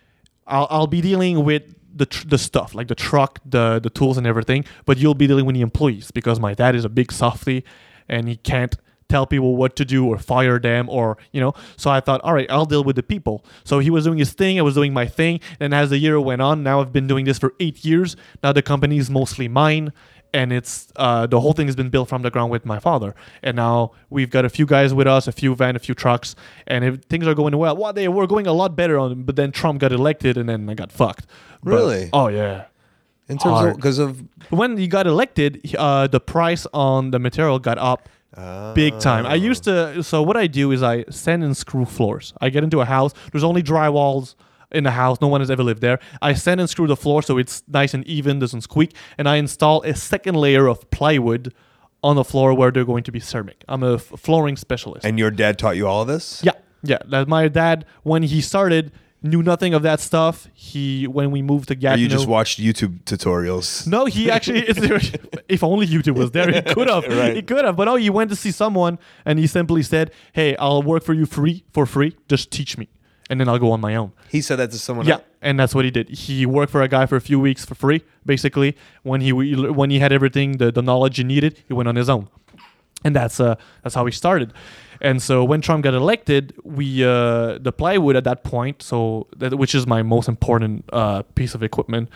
I'll, I'll be dealing with the tr- the stuff like the truck, the the tools, and everything. But you'll be dealing with the employees because my dad is a big softy, and he can't tell people what to do or fire them or you know. So I thought, all right, I'll deal with the people. So he was doing his thing, I was doing my thing, and as the year went on, now I've been doing this for eight years. Now the company is mostly mine and it's uh, the whole thing has been built from the ground with my father. And now we've got a few guys with us, a few van, a few trucks, and if things are going well. Well, they were going a lot better on, but then Trump got elected, and then I got fucked. But- Really? oh yeah. In terms of because of When he got elected, uh, the price on the material got up big time. I used to. So what I do is I sand and screw floors. I get into a house. There's only drywalls in the house. No one has ever lived there. I sand and screw the floor so it's nice and even, doesn't squeak, and I install a second layer of plywood on the floor where they're going to be ceramic. I'm a f- flooring specialist. and your dad taught you all of this. Yeah, yeah. That my dad, when he started, knew nothing of that stuff. He when we moved to Or you just watched YouTube tutorials. No, he actually. If only YouTube was there, he could have. Right. He could have. But no, he went to see someone, and he simply said, "Hey, I'll work for you free for free. Just teach me, and then I'll go on my own." He said that to someone. Yeah, else? and that's what he did. He worked for a guy for a few weeks for free, basically. When he when he had everything, the, the knowledge he needed, he went on his own, and that's uh that's how he started. And so when Trump got elected, we uh, the plywood at that point, so that, which is my most important uh, piece of equipment.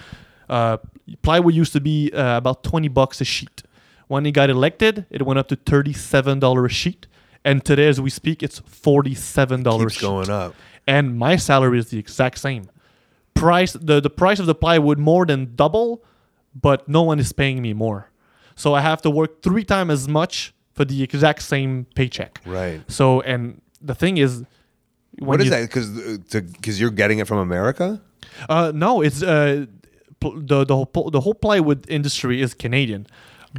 Uh, plywood used to be uh, about twenty bucks a sheet. When he got elected, it went up to thirty-seven dollar a sheet, and today, as we speak, it's forty-seven dollars. keeps going up. And my salary is the exact same. Price the the price of the plywood more than double, but no one is paying me more. So I have to work three times as much for the exact same paycheck. Right. So and the thing is, What is you- that? Because because you're getting it from America. Uh, no, it's uh, pl- the the whole the whole plywood industry is Canadian,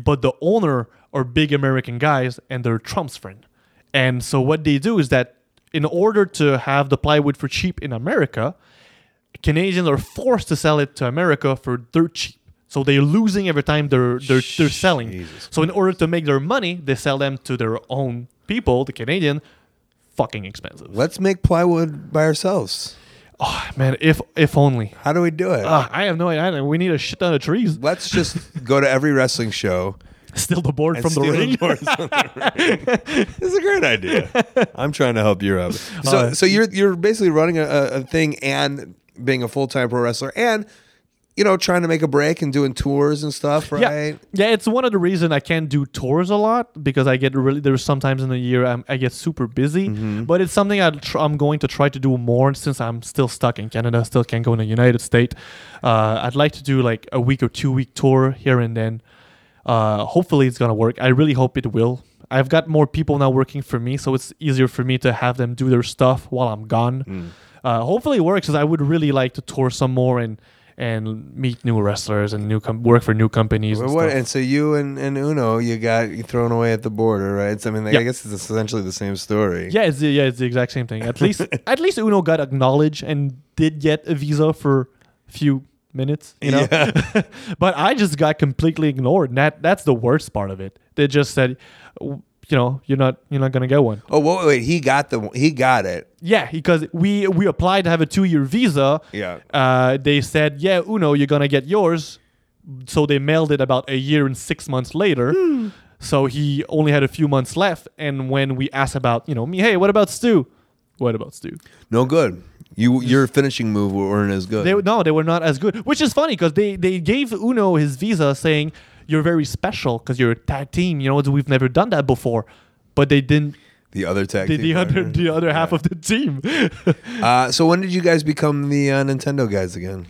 but the owner are big American guys and they're Trump's friend. And so what they do is that in order to have the plywood for cheap in America, Canadians are forced to sell it to America for dirt cheap. So they're losing every time they're they're, they're selling. Jesus So in order to make their money, they sell them to their own people, the Canadian, fucking expensive. Let's make plywood by ourselves. Oh man, if if only. How do we do it? Uh, I have no idea. We need a shit ton of trees. Let's just go to every wrestling show Steal the board and from the steal ring. boards from the ring. It's a great idea. I'm trying to help you out. So, Uh, so you're you're basically running a, a a thing and being a full time pro wrestler and you know trying to make a break and doing tours and stuff, right? Yeah, yeah. It's one of the reasons I can't do tours a lot because I get really there's sometimes in the year I'm, I get super busy. Mm-hmm. But it's something I'll tr- I'm going to try to do more since I'm still stuck in Canada, still can't go in the United States. Uh, I'd like to do like a week or two week tour here and then. Uh, hopefully it's gonna work. I really hope it will. I've got more people now working for me, so it's easier for me to have them do their stuff while I'm gone. Mm. Uh, hopefully it works, because I would really like to tour some more and and meet new wrestlers and new com- work for new companies. And what, stuff. and so you and, and Uno, you got thrown away at the border, right? So, I mean, like, Yeah. I guess it's essentially the same story. Yeah, it's the, yeah, it's the exact same thing. At least at least Uno got acknowledged and did get a visa for a few minutes, you know. but I just got completely ignored. And that that's the worst part of it. They just said, you know, you're not you're not gonna get one. Oh, wait, wait, he got the he got it. Yeah, because we we applied to have a two year visa. Yeah. Uh, they said, yeah, Uno, you're gonna get yours. So they mailed it about a year and six months later. So he only had a few months left. And when we asked about, you know, me, hey, what about Stu? What about Stu? No good. You your finishing move weren't as good. They no, they were not as good, which is funny because they they gave Uno his visa saying you're very special because you're a tag team. You know, we've never done that before, but they didn't. the other tag. The, team the other the other half of the team. Uh, so when did you guys become the uh, Nintendo guys again?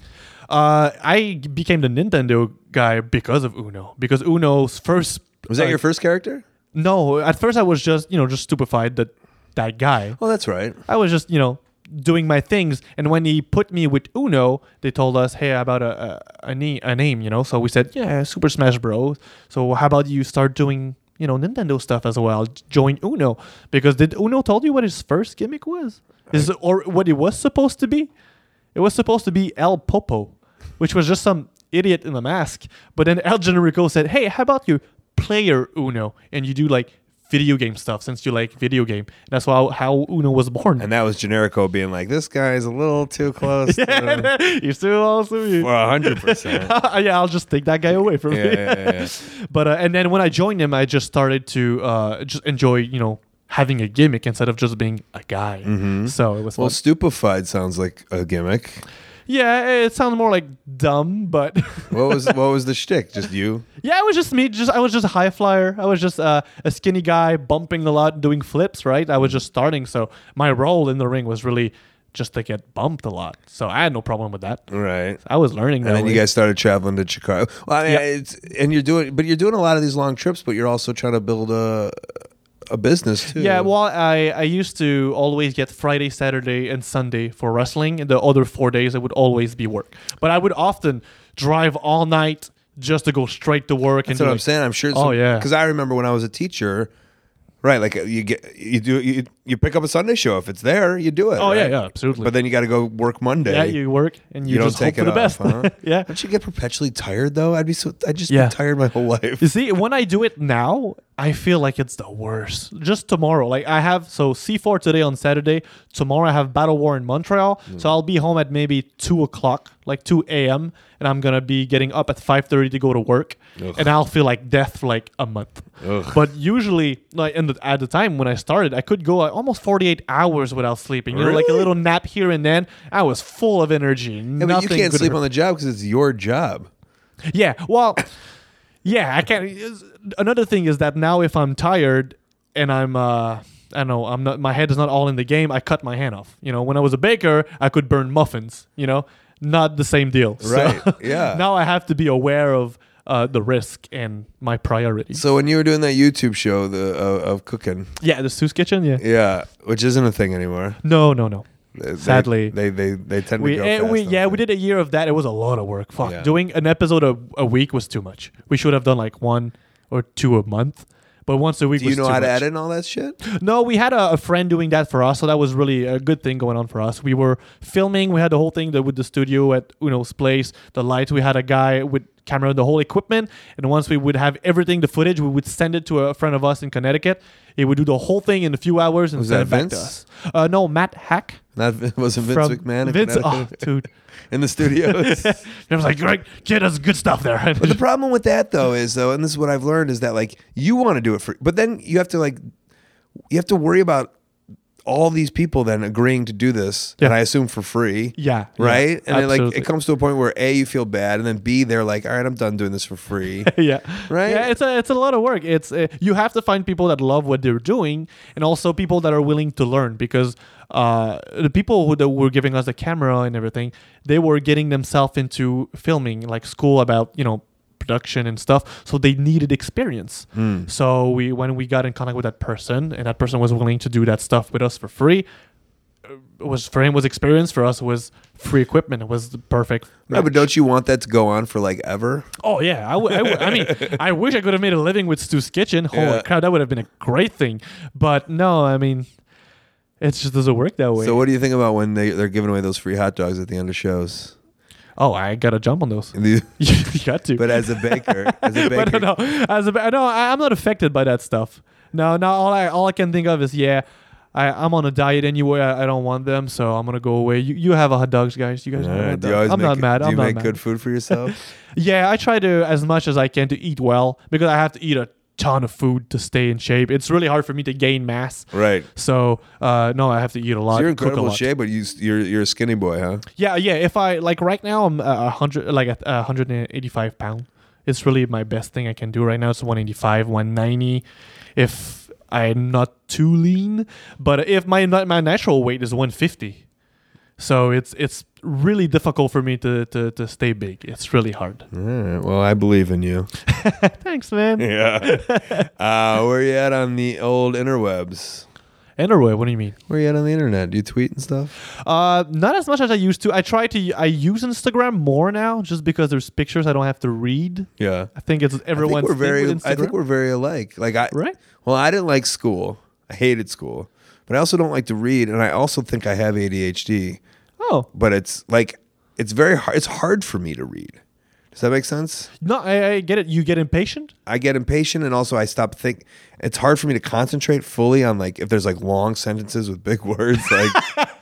uh, I became the Nintendo guy because of Uno because Uno's first Was that your first character? No, at first I was just you know just stupefied that that guy. Oh, that's right. I was just, you know, doing my things. And when he put me with Uno, they told us, hey, about a, a, a, ne- a name, you know? So we said, yeah, Super Smash Bros. So how about you start doing, you know, Nintendo stuff as well? Join Uno. Because did Uno told you what his first gimmick was? Is or what it was supposed to be? It was supposed to be El Popo, which was just some idiot in a mask. But then El Generico said, hey, how about you player Uno? And you do like video game stuff since you like video game. That's how, how Uno was born. And that was Generico being like, "This guy's a little too close." to- you still also you. For hundred percent. yeah, I'll just take that guy away from Yeah, me. yeah, yeah, yeah. But uh, and then when I joined him, I just started to uh, just enjoy, you know, having a gimmick instead of just being a guy. So it was Well, fun. stupefied sounds like a gimmick. Yeah, it sounds more like dumb, but What was what was the shtick? Just you? yeah, it was just me. Just I was just a high flyer. I was just uh, a skinny guy bumping a lot, doing flips. Right, I was just starting, so my role in the ring was really just to get bumped a lot. So I had no problem with that. Right. I was learning. And that then you guys started traveling to Chicago. Well, I mean, Yeah. it's and you're doing, but you're doing a lot of these long trips. But you're also trying to build a a business too. Yeah, well, I, I used to always get Friday, Saturday, and Sunday for wrestling. And the other four days, it would always be work. But I would often drive all night just to go straight to work. That's and what I'm like- saying. I'm sure. Oh, yeah. Because I remember when I was a teacher, right? Like uh, you get you do you, you pick up a Sunday show if it's there, you do it. Oh, yeah, right? yeah, absolutely. But then you got to go work Monday. Yeah, you work and you, You don't just take hope for it the off, best. huh? yeah. Don't you get perpetually tired though? I'd be so. I'd just Yeah. be tired my whole life. You see, when I do it now, I feel like it's the worst. Just tomorrow, like I have so C4 today on Saturday. Tomorrow I have Battle War in Montreal, Hmm. so I'll be home at maybe two o'clock, like two a.m., and I'm gonna be getting up at five thirty to go to work, and I'll feel like death for like a month. But usually, like in the, at the time when I started, I could go like almost forty eight hours without sleeping. You know, like a little nap here and then. I was full of energy. Yeah, but you can't sleep hurt. on the job because it's your job. Yeah, well, yeah, I can't. Another thing is that now if I'm tired and I'm, uh, I don't know, I'm not, my head is not all in the game. I cut my hand off. You know, when I was a baker, I could burn muffins. You know, not the same deal. So Right, yeah. now I have to be aware of uh, the risk and my priorities. So when you were doing that YouTube show the uh, of cooking, yeah, the Stu's Kitchen. Yeah. yeah, which isn't a thing anymore. No, no, no. They- Sadly. they they they tend We, to go eh, fast. we yeah they? we did a year of that. It was a lot of work. Fuck, Yeah. doing an episode a, a week was too much. We should have done like one or two a month. But once a week Do you was know too how to much. edit and all that shit? No, we had a, a friend doing that for us, so that was really a good thing going on for us. We were filming, we had the whole thing that with the studio at Uno's place, the lights. We had a guy with camera, the whole equipment, and once we would have everything, the footage, we would send it to a friend of us in Connecticut. He would do the whole thing in a few hours and Was send it back to us. Uh, no, Matt Hack That wasn't Vince from McMahon in Vince, oh, dude. in the studios. And I was like, Greg, kid, that's good stuff there. But the problem with that though is though, and this is what I've learned is that like you want to do it for, but then you have to like, you have to worry about all these people then agreeing to do this, Yeah. and I assume for free. Yeah, yeah, Right. and then like it comes to a point where a you feel bad, and then b they're like, all right, I'm done doing this for free. yeah, Right? Yeah, it's a it's a lot of work. It's uh, you have to find people that love what they're doing, and also people that are willing to learn. Because uh, the people who that were giving us the camera and everything, they were getting themselves into filming, like school about you know production and stuff. So they needed experience. So we when we got in contact with that person, and that person was willing to do that stuff with us for free. uh, was for him was experience. For us was free equipment. It was the perfect. Yeah, but don't you want that to go on for like ever? Oh yeah, I, w- I, w- I mean, I wish I could have made a living with Stu's Kitchen. Holy Yeah. crap, that would have been a great thing. But no, I mean, it just doesn't work that way. So what do you think about when they they're giving away those free hot dogs at the end of shows? Oh, I gotta jump on those. you got to. but as a baker, as a baker, no, as a, no, I, I'm not affected by that stuff. No, no, all I all I can think of is yeah. I, I'm on a diet anyway. I, I don't want them, so I'm gonna go away. You, you have a hot dogs, guys. You guys have a Alright, hot do you always I'm make, not mad. Do I'm you not make mad. good food for yourself? Yeah, I try to as much as I can to eat well because I have to eat a ton of food to stay in shape. It's really hard for me to gain mass. right. So uh, no, I have to eat a lot. So you're in incredible shape, but you you're you're a skinny boy, huh? Yeah, yeah. If I like right now, I'm uh, a hundred, like a a 185 pound. It's really my best thing I can do right now. It's 185, 190. If I'm not too lean, but if my my natural weight is 150, so it's it's really difficult for me to to, to stay big. It's really hard. Right. Well, I believe in you. Thanks, man. Yeah. uh, where you at on the old interwebs? Anyway, what do you mean? Where you at on the internet? Do you tweet and stuff? Uh, not as much as I used to. I try to. I use Instagram more now, just because there's pictures I don't have to read. Yeah. I think it's I think everyone's we're very. I think we're very alike. Like I. Right? Well, I didn't like school. I hated school, but I also don't like to read, and I also think I have ADHD. Oh But it's like it's very hard. It's hard for me to read. Does that make sense? no, I, I get it. You get impatient. I get impatient, and also I stop think. It's hard for me to concentrate fully on like if there's like long sentences with big words. Like,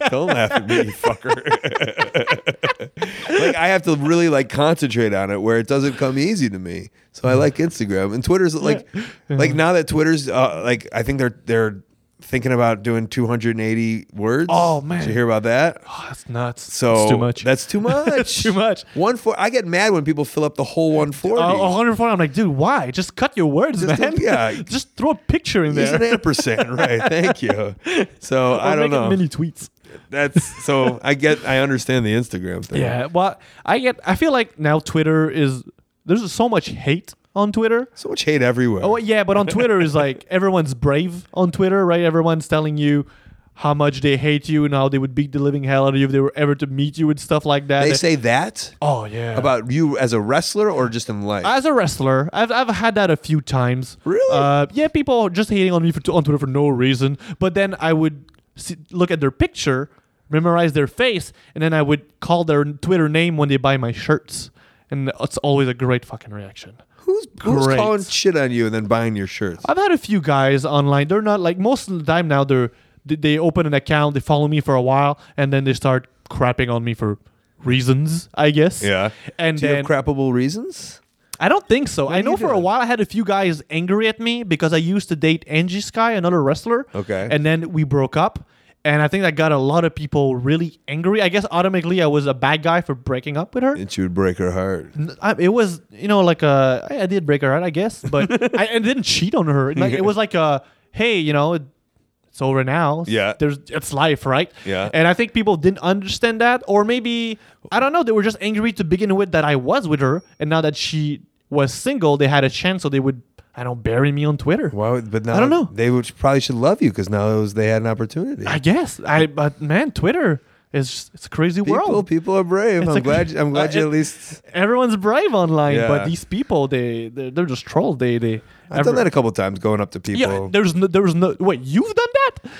don't laugh at me, you fucker. like I have to really like concentrate on it, where it doesn't come easy to me. So I like Instagram and Twitter's like, like now that Twitter's uh, like I think they're they're thinking about doing 280 words. Oh, man. did you hear about that? Oh, that's nuts. So It's too much. That's too much. That's too much. One four. I get mad when people fill up the whole 140. Uh, 140. I'm like, dude, why? Just cut your words, Just man. yeah. just throw a picture in Use there. an ampersand, right? Thank you. So I don't know. Mini tweets. That's so I get. I understand the Instagram thing. Yeah. Well, I get. I feel like now Twitter is. There's so much hate on Twitter. So much hate everywhere. Oh yeah, but on Twitter is like everyone's brave on Twitter, right? Everyone's telling you how much they hate you and how they would beat the living hell out of you if they were ever to meet you and stuff like that. they say that oh yeah. about you as a wrestler or just in life. as a wrestler, I've, I've had that a few times. Really? Uh, yeah, people just hating on me for, on Twitter for no reason. But then I would see, look at their picture, memorize their face, and then I would call their Twitter name when they buy my shirts. And it's always a great fucking reaction. who's who's great. calling shit on you and then buying your shirts? I've had a few guys online. They're not like most of the time now. They're they- they open an account, they follow me for a while, and then they start crapping on me for reasons, I guess. Yeah. And Do you then have crappable reasons? I don't think so. I do know you for a do? while I had a few guys angry at me because I used to date Angie Skye, another wrestler. Okay. And then we broke up. And I think that got a lot of people really angry. I guess automatically I was a bad guy for breaking up with her. And she would break her heart. I, it was, you know, like a, I, I did break her heart, I guess, but I, I didn't cheat on her. Like it was like a, hey, you know, it, it's over now. Yeah. there's it's life, right? Yeah. And I think people didn't understand that, or maybe I don't know. They were just angry to begin with that I was with her, and now that she was single, they had a chance, so they would, I don't bury me on Twitter. Why would, but now I don't know. They would probably should love you because now it was, they had an opportunity. I guess I, but man, Twitter is it's a crazy people, world. people are brave. It's I'm a- glad. I'm glad uh, you at least. Everyone's brave online, Yeah. but these people, they they're, they're just trolls. They they. I've done that a couple times, going up to people. Yeah, there's no, there was no. Wait, you've done that?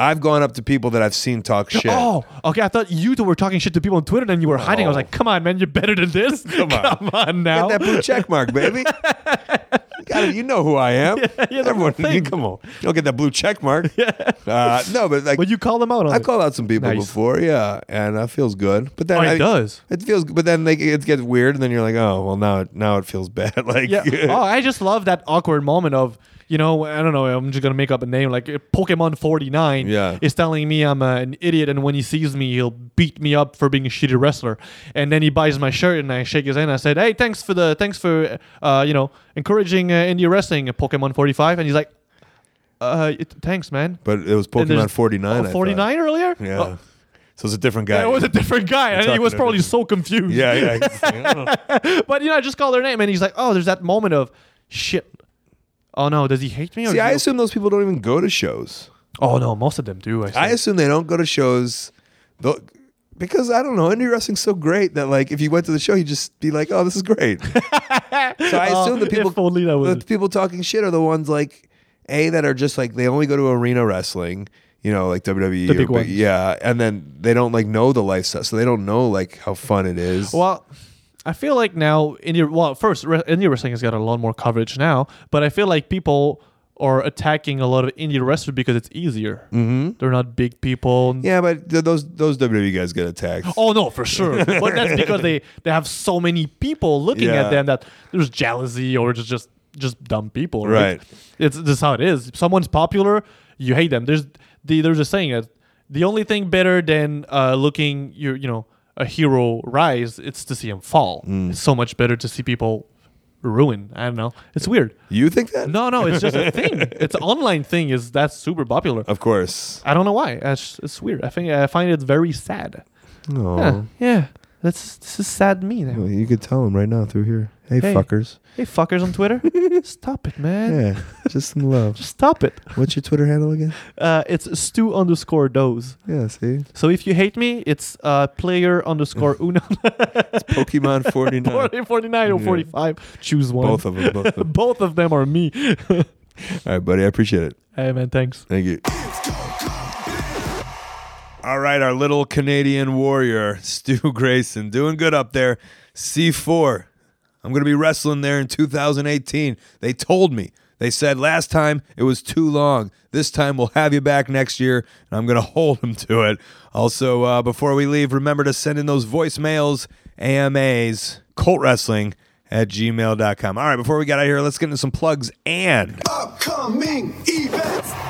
I've gone up to people that I've seen talk shit. Oh, okay. I thought you two were talking shit to people on Twitter, and you were hiding. I was like, "Come on, man, you're better than this. Come on. come on now." Get that blue check mark, baby. you, you know who I am. yeah, the Everyone, thing. come on. You don't get that blue check mark. Yeah. Uh, no, but like but you call them out on I've it. called out some people Nice. before, yeah, and that feels good. But then Oh, it I- does. It feels, but then like it gets weird, and then you're like, oh, well, now it now it feels bad. like, Yeah. oh, I just love that awkward moment of. You know, I don't know. I'm just gonna make up a name like Pokemon 49. Yeah. is telling me I'm uh, an idiot, and when he sees me, he'll beat me up for being a shitty wrestler. And then he buys my shirt, and I shake his hand. I said, "Hey, thanks for the thanks for uh, you know encouraging uh, indie wrestling, Pokemon 45." And he's like, "Uh, it, thanks, man." but it was Pokemon 49. Oh, thought. 49 earlier? Yeah. Oh, So it's a different guy. It was a different guy. And he was probably so confused. yeah, yeah. He's like, I don't know. but you know, I just called their name, and he's like, "Oh, there's that moment of shit." Oh no, does he hate me? Or See, I assume those people don't even go to shows. Oh no, most of them do. I, I assume they don't go to shows because I don't know, indie wrestling's so great that like if you went to the show, you'd just be like, "Oh, this is great." so I Oh, assume the people, only that was- the people talking shit are the ones like a that are just like they only go to arena wrestling, you know, like WWE. The or big big- ones. yeah, and then they don't like know the lifestyle, so they don't know like how fun it is. Well, I feel like now indie well first indie wrestling has got a lot more coverage now, but I feel like people are attacking a lot of indie wrestlers because it's easier. Mm-hmm. They're not big people. yeah, but th- those those WWE guys get attacked. Oh no, for sure. but that's because they they have so many people looking Yeah. at them that there's jealousy or just just just dumb people. Right. Right. It's just how it is. If someone's popular, you hate them. There's the there's a saying that the only thing better than uh, looking you you know a hero rise, it's to see him fall. Mm. It's so much better to see people ruin. I don't know. It's weird. You think that? No, no, it's just a thing. It's an online thing. Is that's super popular. Of course. I don't know why. It's, it's weird. I think I find it very sad. No. Yeah, yeah. That's this is sad me now. You could tell them right now through here. Hey, Hey. fuckers. Hey, fuckers on Twitter, stop it, man. Yeah, just some love. Stop it. What's your Twitter handle again? Uh, it's Stu underscore Dos. Yeah, see? So if you hate me, it's uh, player underscore Uno Pokemon 49. 49 or Yeah. 45. Choose one. Both of them. Both of them. Both of them are me. All right, buddy. I appreciate it. hey, man, thanks. Thank you. All right, our little Canadian warrior, Stu Grayson, doing good up there. C4. I'm going to be wrestling there in 2018. They told me. They said last time it was too long. This time we'll have you back next year, and I'm going to hold them to it. Also, uh, before we leave, remember to send in those voicemails, AMAs, Colt Wrestling at gmail.com. All right, before we get out of here, let's get into some plugs and. Upcoming events.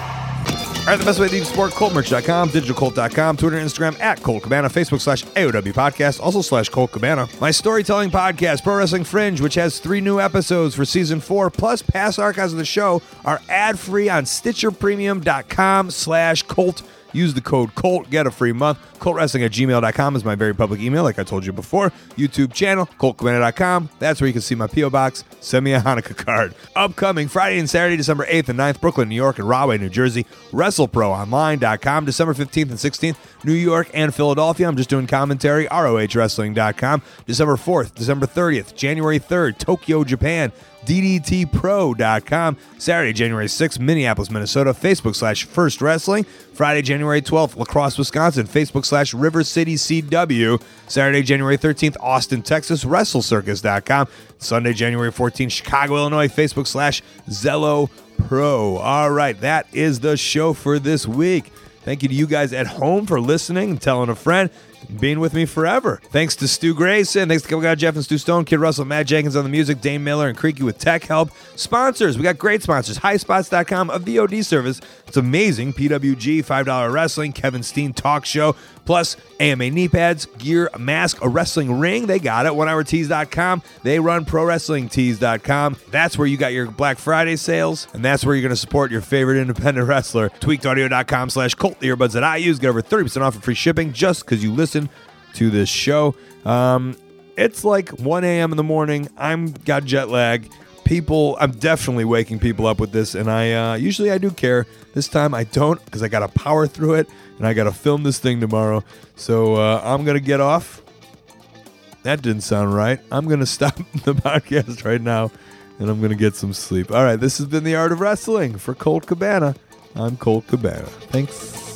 All right, the best way to do support ColtMerch.com, DigitalColt.com, Twitter and Instagram at Colt Cabana, Facebook slash AOW Podcast, also slash Colt Cabana. My storytelling podcast, Pro Wrestling Fringe, which has three new episodes for season four, plus past archives of the show, are ad-free on StitcherPremium.com slash Colt. Use the code COLT, get a free month. ColtWrestling at gmail.com is my very public email, like I told you before. YouTube channel, ColtCabana.com. That's where you can see my P.O. Box. Send me a Hanukkah card. Upcoming Friday and Saturday, December 8th and 9th, Brooklyn, New York, and Rahway, New Jersey. WrestleProOnline.com. December 15th and 16th, New York and Philadelphia. I'm just doing commentary. ROHWrestling.com. December 4th, December 30th, January 3rd, Tokyo, Japan. DDTPro.com. Saturday, January 6th, Minneapolis, Minnesota. Facebook slash First Wrestling. Friday, January 12th, La Crosse, Wisconsin. Facebook slash River City CW. Saturday, January 13th, Austin, Texas. WrestleCircus.com. Sunday, January 14th, Chicago, Illinois. Facebook slash Zelo Pro. All right, that is the show for this week. Thank you to you guys at home for listening and telling a friend being with me forever. Thanks to Stu Grayson. Thanks to Kevin God, Jeff and Stu Stone, Kid Russell, Matt Jenkins on the music, Dane Miller, and Creaky with tech help. Sponsors. We got great sponsors. HighSpots.com, a VOD service. It's amazing. PWG, $5 wrestling, Kevin Steen talk show, plus AMA knee pads, gear, a mask, a wrestling ring. They got it. OneHourTees.com. They run ProWrestlingTees.com. That's where you got your Black Friday sales, and that's where you're going to support your favorite independent wrestler. TweakedAudio.com slash Colt, the earbuds that I use. Get over 30% off for free shipping just because you listen to this show. Um, it's like 1 a.m. in the morning. I'm got jet lag. People, I'm definitely waking people up with this, and I uh, usually I do care. This time I don't because I got to power through it, and I got to film this thing tomorrow. So uh, I'm gonna get off. That didn't sound right. I'm gonna stop the podcast right now, and I'm gonna get some sleep. All right, this has been the Art of Wrestling for Colt Cabana. I'm Colt Cabana. Thanks.